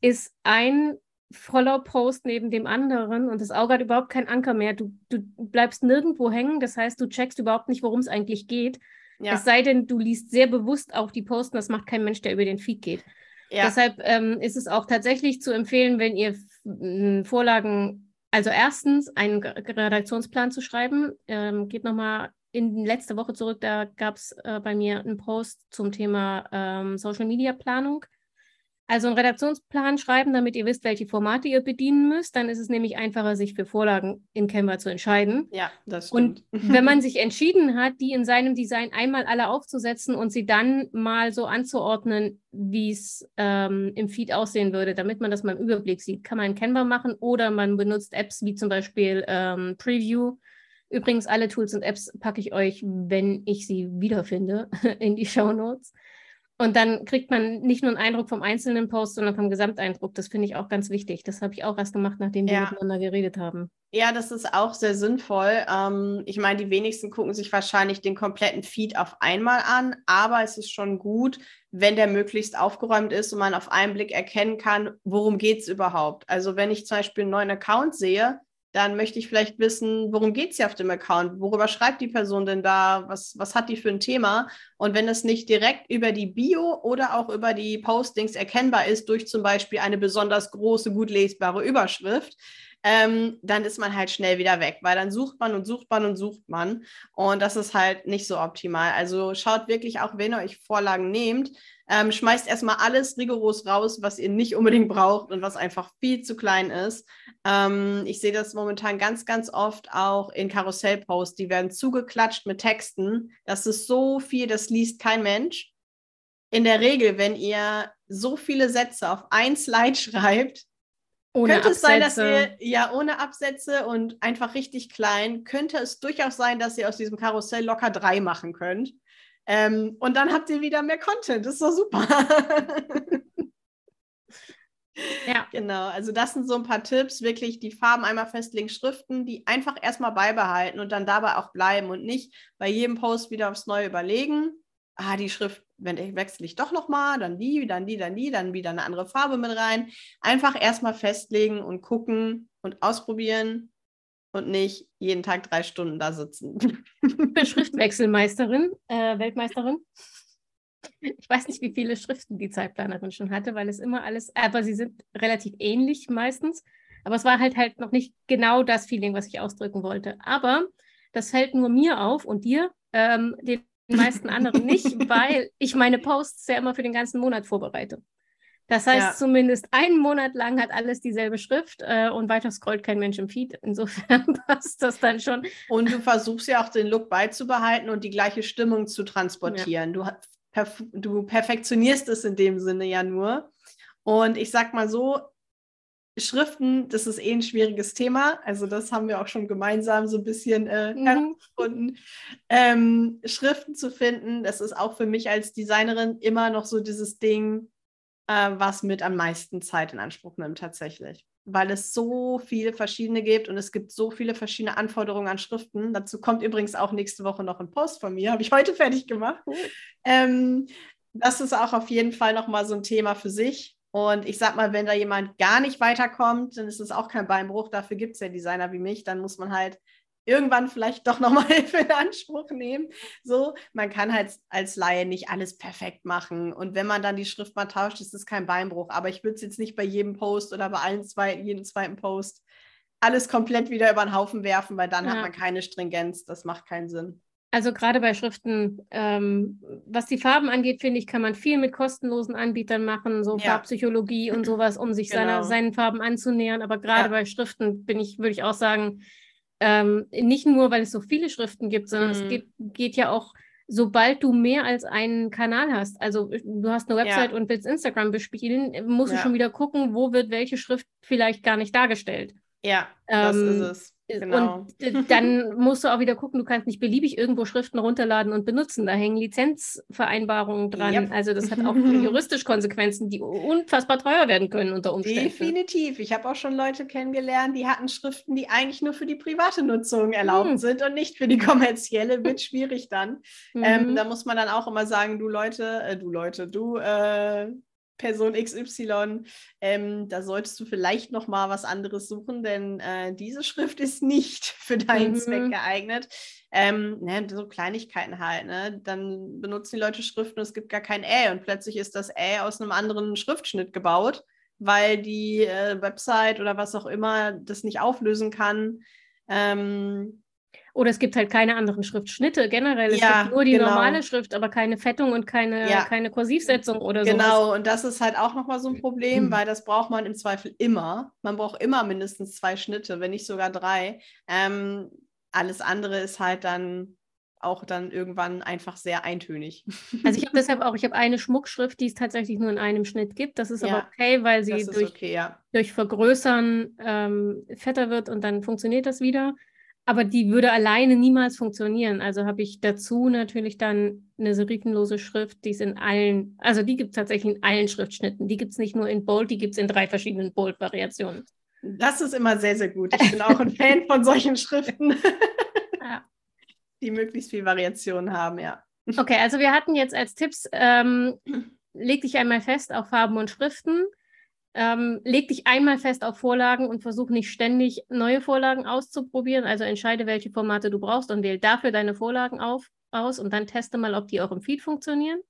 ist ein voller Post neben dem anderen und das Auge hat überhaupt keinen Anker mehr. Du, du bleibst nirgendwo hängen, das heißt, du checkst überhaupt nicht, worum es eigentlich geht. Ja. Es sei denn, du liest sehr bewusst auch die Posten, das macht kein Mensch, der über den Feed geht. Ja. Deshalb ähm, ist es auch tatsächlich zu empfehlen, wenn ihr Vorlagen, also erstens einen Redaktionsplan zu schreiben. Ähm, geht nochmal in letzte Woche zurück, da gab es äh, bei mir einen Post zum Thema ähm, Social Media Planung. Also einen Redaktionsplan schreiben, damit ihr wisst, welche Formate ihr bedienen müsst. Dann ist es nämlich einfacher, sich für Vorlagen in Canva zu entscheiden. Ja, das stimmt. Und wenn man sich entschieden hat, die in seinem Design einmal alle aufzusetzen und sie dann mal so anzuordnen, wie es ähm, im Feed aussehen würde, damit man das mal im Überblick sieht, kann man in Canva machen oder man benutzt Apps wie zum Beispiel ähm, Preview. Übrigens, alle Tools und Apps packe ich euch, wenn ich sie wiederfinde, in die Show Notes. Und dann kriegt man nicht nur einen Eindruck vom einzelnen Post, sondern vom Gesamteindruck. Das finde ich auch ganz wichtig. Das habe ich auch erst gemacht, nachdem wir ja. miteinander geredet haben. Ja, das ist auch sehr sinnvoll. Ähm, ich meine, die wenigsten gucken sich wahrscheinlich den kompletten Feed auf einmal an, aber es ist schon gut, wenn der möglichst aufgeräumt ist und man auf einen Blick erkennen kann, worum geht es überhaupt. Also wenn ich zum Beispiel einen neuen Account sehe, dann möchte ich vielleicht wissen, worum geht es hier auf dem Account? Worüber schreibt die Person denn da? Was, was hat die für ein Thema? Und wenn es nicht direkt über die Bio oder auch über die Postings erkennbar ist, durch zum Beispiel eine besonders große, gut lesbare Überschrift, ähm, dann ist man halt schnell wieder weg, weil dann sucht man und sucht man und sucht man. Und das ist halt nicht so optimal. Also schaut wirklich auch, wenn ihr euch Vorlagen nehmt, ähm, schmeißt erstmal alles rigoros raus, was ihr nicht unbedingt braucht und was einfach viel zu klein ist. Ähm, ich sehe das momentan ganz, ganz oft auch in Karussellposts. Die werden zugeklatscht mit Texten. Das ist so viel, das liest kein Mensch. In der Regel, wenn ihr so viele Sätze auf ein Slide schreibt, ohne könnte Absätze. es sein, dass ihr, ja, ohne Absätze und einfach richtig klein, könnte es durchaus sein, dass ihr aus diesem Karussell locker drei machen könnt. Ähm, und dann habt ihr wieder mehr Content. Das ist doch super. ja. Genau, also das sind so ein paar Tipps. Wirklich die Farben einmal festlegen, Schriften, die einfach erstmal beibehalten und dann dabei auch bleiben und nicht bei jedem Post wieder aufs Neue überlegen. Ah, die Schrift wenn ich wechsle ich doch nochmal, dann die, dann die, dann die, dann wieder eine andere Farbe mit rein. Einfach erstmal festlegen und gucken und ausprobieren und nicht jeden Tag drei Stunden da sitzen. Ich bin Schriftwechselmeisterin, äh, Weltmeisterin. Ich weiß nicht, wie viele Schriften die Zeitplanerin schon hatte, weil es immer alles, aber sie sind relativ ähnlich meistens. Aber es war halt halt noch nicht genau das Feeling, was ich ausdrücken wollte. Aber das fällt nur mir auf und dir, ähm, den meisten anderen nicht, weil ich meine Posts ja immer für den ganzen Monat vorbereite. Das heißt, ja. zumindest einen Monat lang hat alles dieselbe Schrift äh, und weiter scrollt kein Mensch im Feed. Insofern passt das dann schon. Und du versuchst ja auch den Look beizubehalten und die gleiche Stimmung zu transportieren. Ja. Du, perf du perfektionierst es in dem Sinne ja nur. Und ich sag mal so, Schriften, das ist eh ein schwieriges Thema. Also das haben wir auch schon gemeinsam so ein bisschen äh, mhm. Ähm, Schriften zu finden, das ist auch für mich als Designerin immer noch so dieses Ding, äh, was mit am meisten Zeit in Anspruch nimmt tatsächlich. Weil es so viele verschiedene gibt und es gibt so viele verschiedene Anforderungen an Schriften. Dazu kommt übrigens auch nächste Woche noch ein Post von mir, habe ich heute fertig gemacht. Ähm, das ist auch auf jeden Fall nochmal so ein Thema für sich und ich sag mal, wenn da jemand gar nicht weiterkommt, dann ist es auch kein Beinbruch. Dafür gibt es ja Designer wie mich. Dann muss man halt irgendwann vielleicht doch nochmal Hilfe in Anspruch nehmen. So, man kann halt als Laie nicht alles perfekt machen. Und wenn man dann die Schrift mal tauscht, ist es kein Beinbruch. Aber ich würde es jetzt nicht bei jedem Post oder bei allen zwei, jedem zweiten Post alles komplett wieder über den Haufen werfen, weil dann ja. hat man keine Stringenz. Das macht keinen Sinn. Also gerade bei Schriften, ähm, was die Farben angeht, finde ich, kann man viel mit kostenlosen Anbietern machen, so ja. Farbpsychologie und sowas, um sich genau. seiner, seinen Farben anzunähern. Aber gerade ja. bei Schriften bin ich, würde ich auch sagen, ähm, nicht nur, weil es so viele Schriften gibt, sondern mhm. es geht, geht, ja auch, sobald du mehr als einen Kanal hast, also du hast eine Website ja. und willst Instagram bespielen, musst du schon wieder gucken, wo wird welche Schrift vielleicht gar nicht dargestellt. Ja, das ähm, ist es. Genau. Und dann musst du auch wieder gucken, du kannst nicht beliebig irgendwo Schriften runterladen und benutzen. Da hängen Lizenzvereinbarungen dran. Yep. Also das hat auch juristisch Konsequenzen, die unfassbar teuer werden können unter Umständen. Definitiv. Ich habe auch schon Leute kennengelernt, die hatten Schriften, die eigentlich nur für die private Nutzung erlaubt hm. sind und nicht für die kommerzielle. Wird schwierig dann. Mhm. Ähm, da muss man dann auch immer sagen, du Leute, äh, du Leute, du äh, Person XY, ähm, da solltest du vielleicht noch mal was anderes suchen, denn äh, diese Schrift ist nicht für deinen mhm. Zweck geeignet. Ähm, ne, so Kleinigkeiten halt, ne? Dann benutzen die Leute Schriften und es gibt gar kein Ä und plötzlich ist das Ä aus einem anderen Schriftschnitt gebaut, weil die äh, Website oder was auch immer das nicht auflösen kann. Ähm, oder es gibt halt keine anderen Schriftschnitte generell. Es ja, gibt nur die genau. normale Schrift, aber keine Fettung und keine, ja. keine Kursivsetzung oder so. Genau, sowas. und das ist halt auch nochmal so ein Problem, mhm. weil das braucht man im Zweifel immer. Man braucht immer mindestens zwei Schnitte, wenn nicht sogar drei. Ähm, alles andere ist halt dann auch dann irgendwann einfach sehr eintönig. Also ich habe deshalb auch, ich habe eine Schmuckschrift, die es tatsächlich nur in einem Schnitt gibt. Das ist ja, aber okay, weil sie durch, okay, ja. durch Vergrößern ähm, fetter wird und dann funktioniert das wieder aber die würde alleine niemals funktionieren. Also habe ich dazu natürlich dann eine serifenlose Schrift, die ist in allen, also die gibt es tatsächlich in allen Schriftschnitten. Die gibt es nicht nur in Bold, die gibt es in drei verschiedenen Bold-Variationen. Das ist immer sehr, sehr gut. Ich bin auch ein Fan von solchen Schriften, ja. die möglichst viel Variation haben, ja. Okay, also wir hatten jetzt als Tipps, ähm, leg dich einmal fest auf Farben und Schriften. Ähm, leg dich einmal fest auf Vorlagen und versuch nicht ständig neue Vorlagen auszuprobieren. Also entscheide, welche Formate du brauchst und wähle dafür deine Vorlagen auf, aus und dann teste mal, ob die auch im Feed funktionieren.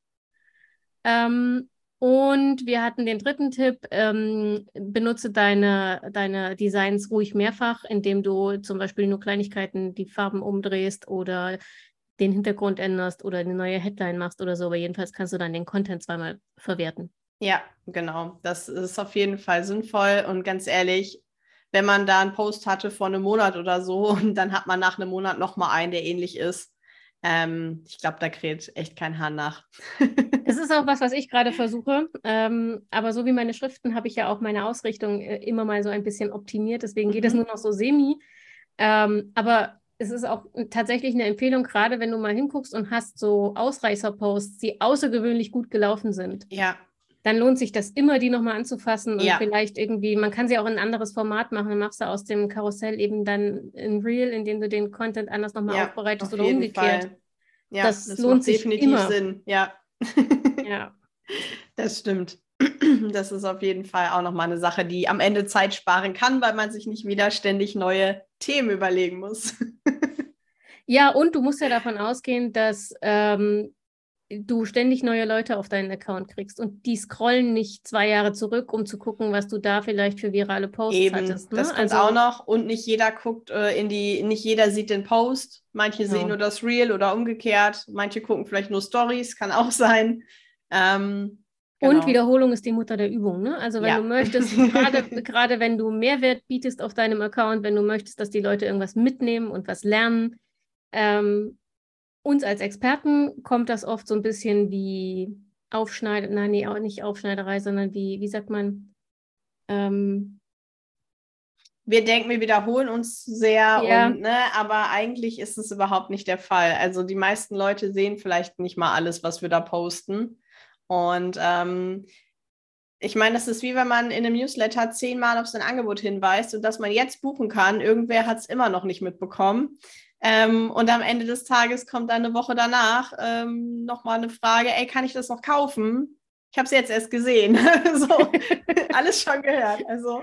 Ähm, und wir hatten den dritten Tipp, ähm, benutze deine, deine Designs ruhig mehrfach, indem du zum Beispiel nur Kleinigkeiten, die Farben umdrehst oder den Hintergrund änderst oder eine neue Headline machst oder so. Aber jedenfalls kannst du dann den Content zweimal verwerten. Ja, genau. Das ist auf jeden Fall sinnvoll. Und ganz ehrlich, wenn man da einen Post hatte vor einem Monat oder so und dann hat man nach einem Monat nochmal einen, der ähnlich ist, ähm, ich glaube, da kräht echt kein Hahn nach. das ist auch was, was ich gerade versuche. Ähm, aber so wie meine Schriften habe ich ja auch meine Ausrichtung äh, immer mal so ein bisschen optimiert. Deswegen geht es mhm. nur noch so semi. Ähm, aber es ist auch tatsächlich eine Empfehlung, gerade wenn du mal hinguckst und hast so Ausreißer-Posts, die außergewöhnlich gut gelaufen sind. Ja dann lohnt sich das immer, die nochmal anzufassen und ja. vielleicht irgendwie, man kann sie auch in ein anderes Format machen, dann machst du aus dem Karussell eben dann ein Reel, in dem du den Content anders nochmal ja, aufbereitest auf oder umgekehrt. Fall. Ja, das, das lohnt sich definitiv immer. Sinn, ja. ja. Das stimmt. Das ist auf jeden Fall auch nochmal eine Sache, die am Ende Zeit sparen kann, weil man sich nicht wieder ständig neue Themen überlegen muss. Ja, und du musst ja davon ausgehen, dass ähm, du ständig neue Leute auf deinen Account kriegst und die scrollen nicht zwei Jahre zurück, um zu gucken, was du da vielleicht für virale Posts Eben, hattest. Ne? Das kommt also, auch noch und nicht jeder guckt äh, in die, nicht jeder sieht den Post, manche genau. sehen nur das Reel oder umgekehrt, manche gucken vielleicht nur Stories, kann auch sein. Ähm, genau. Und Wiederholung ist die Mutter der Übung. Ne? Also wenn ja. du möchtest, gerade wenn du Mehrwert bietest auf deinem Account, wenn du möchtest, dass die Leute irgendwas mitnehmen und was lernen, ähm, uns als Experten kommt das oft so ein bisschen wie Aufschneider, nein, nee, auch nicht Aufschneiderei, sondern wie, wie sagt man? Ähm, wir denken, wir wiederholen uns sehr, ja. und, ne, aber eigentlich ist es überhaupt nicht der Fall. Also die meisten Leute sehen vielleicht nicht mal alles, was wir da posten. Und ähm, ich meine, das ist wie wenn man in einem Newsletter zehnmal auf sein Angebot hinweist und dass man jetzt buchen kann. Irgendwer hat es immer noch nicht mitbekommen. Ähm, und am Ende des Tages kommt dann eine Woche danach ähm, nochmal eine Frage, ey, kann ich das noch kaufen? Ich habe es jetzt erst gesehen. so, alles schon gehört. Also.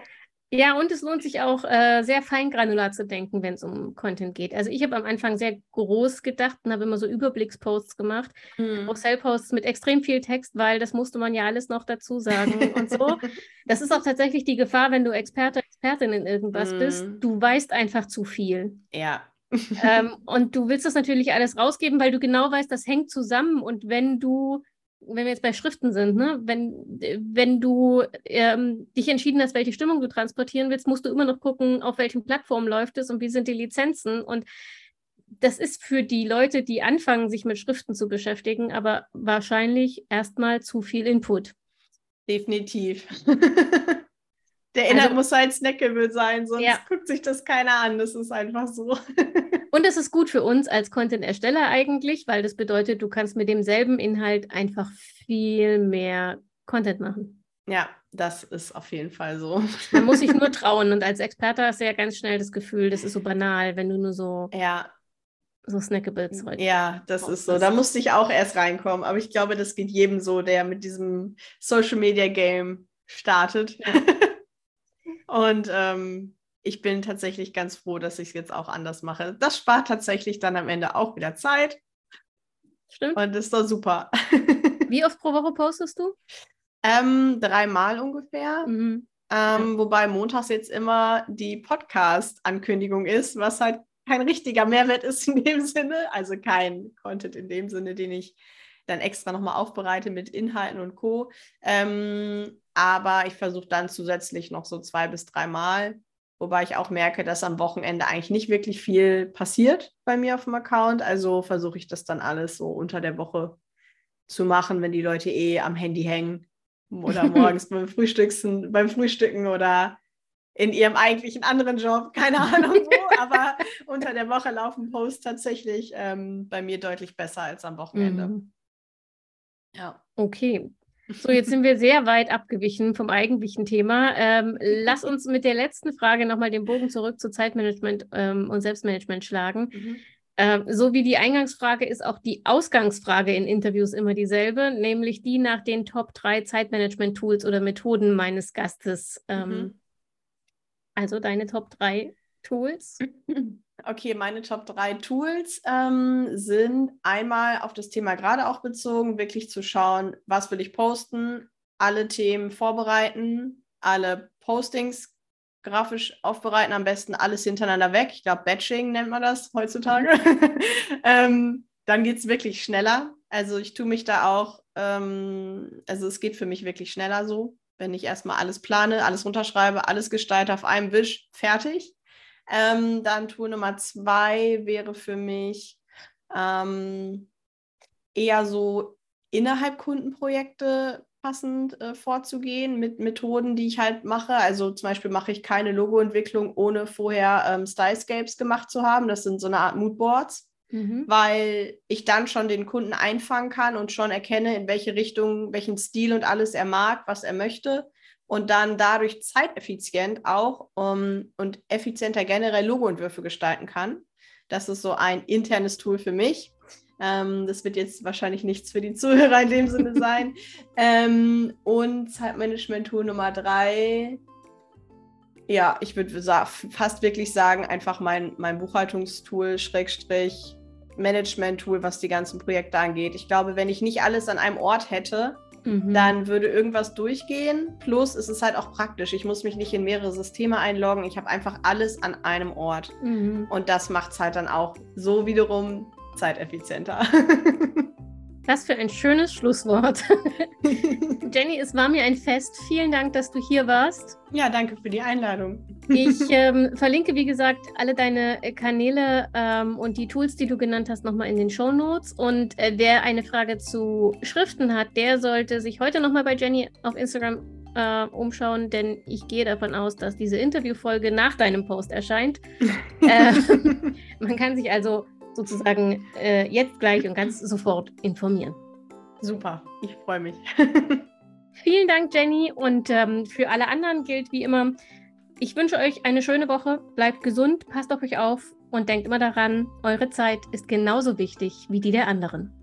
Ja, und es lohnt sich auch, äh, sehr feingranular zu denken, wenn es um Content geht. Also ich habe am Anfang sehr groß gedacht und habe immer so Überblicksposts gemacht, mhm. Posts mit extrem viel Text, weil das musste man ja alles noch dazu sagen und so. Das ist auch tatsächlich die Gefahr, wenn du Experte, Expertin in irgendwas mhm. bist. Du weißt einfach zu viel. Ja, ähm, und du willst das natürlich alles rausgeben, weil du genau weißt, das hängt zusammen. Und wenn du, wenn wir jetzt bei Schriften sind, ne, wenn, wenn du ähm, dich entschieden hast, welche Stimmung du transportieren willst, musst du immer noch gucken, auf welchen Plattformen läuft es und wie sind die Lizenzen. Und das ist für die Leute, die anfangen, sich mit Schriften zu beschäftigen, aber wahrscheinlich erstmal zu viel Input. Definitiv. Der Inhalt also, muss halt snackable sein, sonst ja. guckt sich das keiner an. Das ist einfach so. Und es ist gut für uns als Content-Ersteller eigentlich, weil das bedeutet, du kannst mit demselben Inhalt einfach viel mehr Content machen. Ja, das ist auf jeden Fall so. Man muss sich nur trauen. Und als Experte hast du ja ganz schnell das Gefühl, das ist so banal, wenn du nur so ja. so Snackables heute. Ja, das ist so. Da musste ich auch erst reinkommen. Aber ich glaube, das geht jedem so, der mit diesem Social Media Game startet. Ja. Und ähm, ich bin tatsächlich ganz froh, dass ich es jetzt auch anders mache. Das spart tatsächlich dann am Ende auch wieder Zeit. Stimmt. Und ist doch super. Wie oft pro Woche postest du? Ähm, dreimal ungefähr. Mhm. Ähm, ja. Wobei montags jetzt immer die Podcast-Ankündigung ist, was halt kein richtiger Mehrwert ist in dem Sinne. Also kein Content in dem Sinne, den ich dann extra nochmal aufbereite mit Inhalten und Co. Ähm, aber ich versuche dann zusätzlich noch so zwei bis dreimal, wobei ich auch merke, dass am Wochenende eigentlich nicht wirklich viel passiert bei mir auf dem Account. Also versuche ich das dann alles so unter der Woche zu machen, wenn die Leute eh am Handy hängen oder morgens beim, Frühstücksen, beim Frühstücken oder in ihrem eigentlichen anderen Job, keine Ahnung wo, aber unter der Woche laufen Posts tatsächlich ähm, bei mir deutlich besser als am Wochenende. Mhm. Ja. Okay. So, jetzt sind wir sehr weit abgewichen vom eigentlichen Thema. Ähm, lass uns mit der letzten Frage nochmal den Bogen zurück zu Zeitmanagement ähm, und Selbstmanagement schlagen. Mhm. Ähm, so wie die Eingangsfrage ist auch die Ausgangsfrage in Interviews immer dieselbe, nämlich die nach den Top 3 Zeitmanagement-Tools oder Methoden meines Gastes. Ähm, mhm. Also deine Top 3 Tools. Okay, meine Top 3 Tools ähm, sind einmal auf das Thema gerade auch bezogen, wirklich zu schauen, was will ich posten, alle Themen vorbereiten, alle Postings grafisch aufbereiten, am besten alles hintereinander weg. Ich glaube, Batching nennt man das heutzutage. ähm, dann geht es wirklich schneller. Also ich tue mich da auch, ähm, also es geht für mich wirklich schneller so, wenn ich erstmal alles plane, alles runterschreibe, alles gestalte auf einem Wisch, fertig. Ähm, dann Tool Nummer zwei wäre für mich ähm, eher so innerhalb Kundenprojekte passend äh, vorzugehen mit Methoden, die ich halt mache. Also zum Beispiel mache ich keine Logoentwicklung, ohne vorher ähm, Stylescapes gemacht zu haben. Das sind so eine Art Moodboards, mhm. weil ich dann schon den Kunden einfangen kann und schon erkenne, in welche Richtung, welchen Stil und alles er mag, was er möchte. Und dann dadurch zeiteffizient auch um, und effizienter generell Logoentwürfe gestalten kann. Das ist so ein internes Tool für mich. Ähm, das wird jetzt wahrscheinlich nichts für die Zuhörer in dem Sinne sein. ähm, und Zeitmanagement-Tool Nummer drei. Ja, ich würde fast wirklich sagen, einfach mein, mein Buchhaltungstool, Schrägstrich, Management-Tool, was die ganzen Projekte angeht. Ich glaube, wenn ich nicht alles an einem Ort hätte, mhm. dann würde irgendwas durchgehen. Plus es ist halt auch praktisch. Ich muss mich nicht in mehrere Systeme einloggen. Ich habe einfach alles an einem Ort. Mhm. Und das macht es halt dann auch so wiederum zeiteffizienter. Was für ein schönes Schlusswort. Jenny, es war mir ein Fest. Vielen Dank, dass du hier warst. Ja, danke für die Einladung. Ich ähm, verlinke, wie gesagt, alle deine Kanäle ähm, und die Tools, die du genannt hast, nochmal in den Show Notes. Und äh, wer eine Frage zu Schriften hat, der sollte sich heute nochmal bei Jenny auf Instagram äh, umschauen, denn ich gehe davon aus, dass diese Interviewfolge nach deinem Post erscheint. äh, man kann sich also sozusagen äh, jetzt gleich und ganz sofort informieren. Super, ich freue mich. Vielen Dank, Jenny. Und ähm, für alle anderen gilt wie immer, ich wünsche euch eine schöne Woche, bleibt gesund, passt auf euch auf und denkt immer daran, eure Zeit ist genauso wichtig wie die der anderen.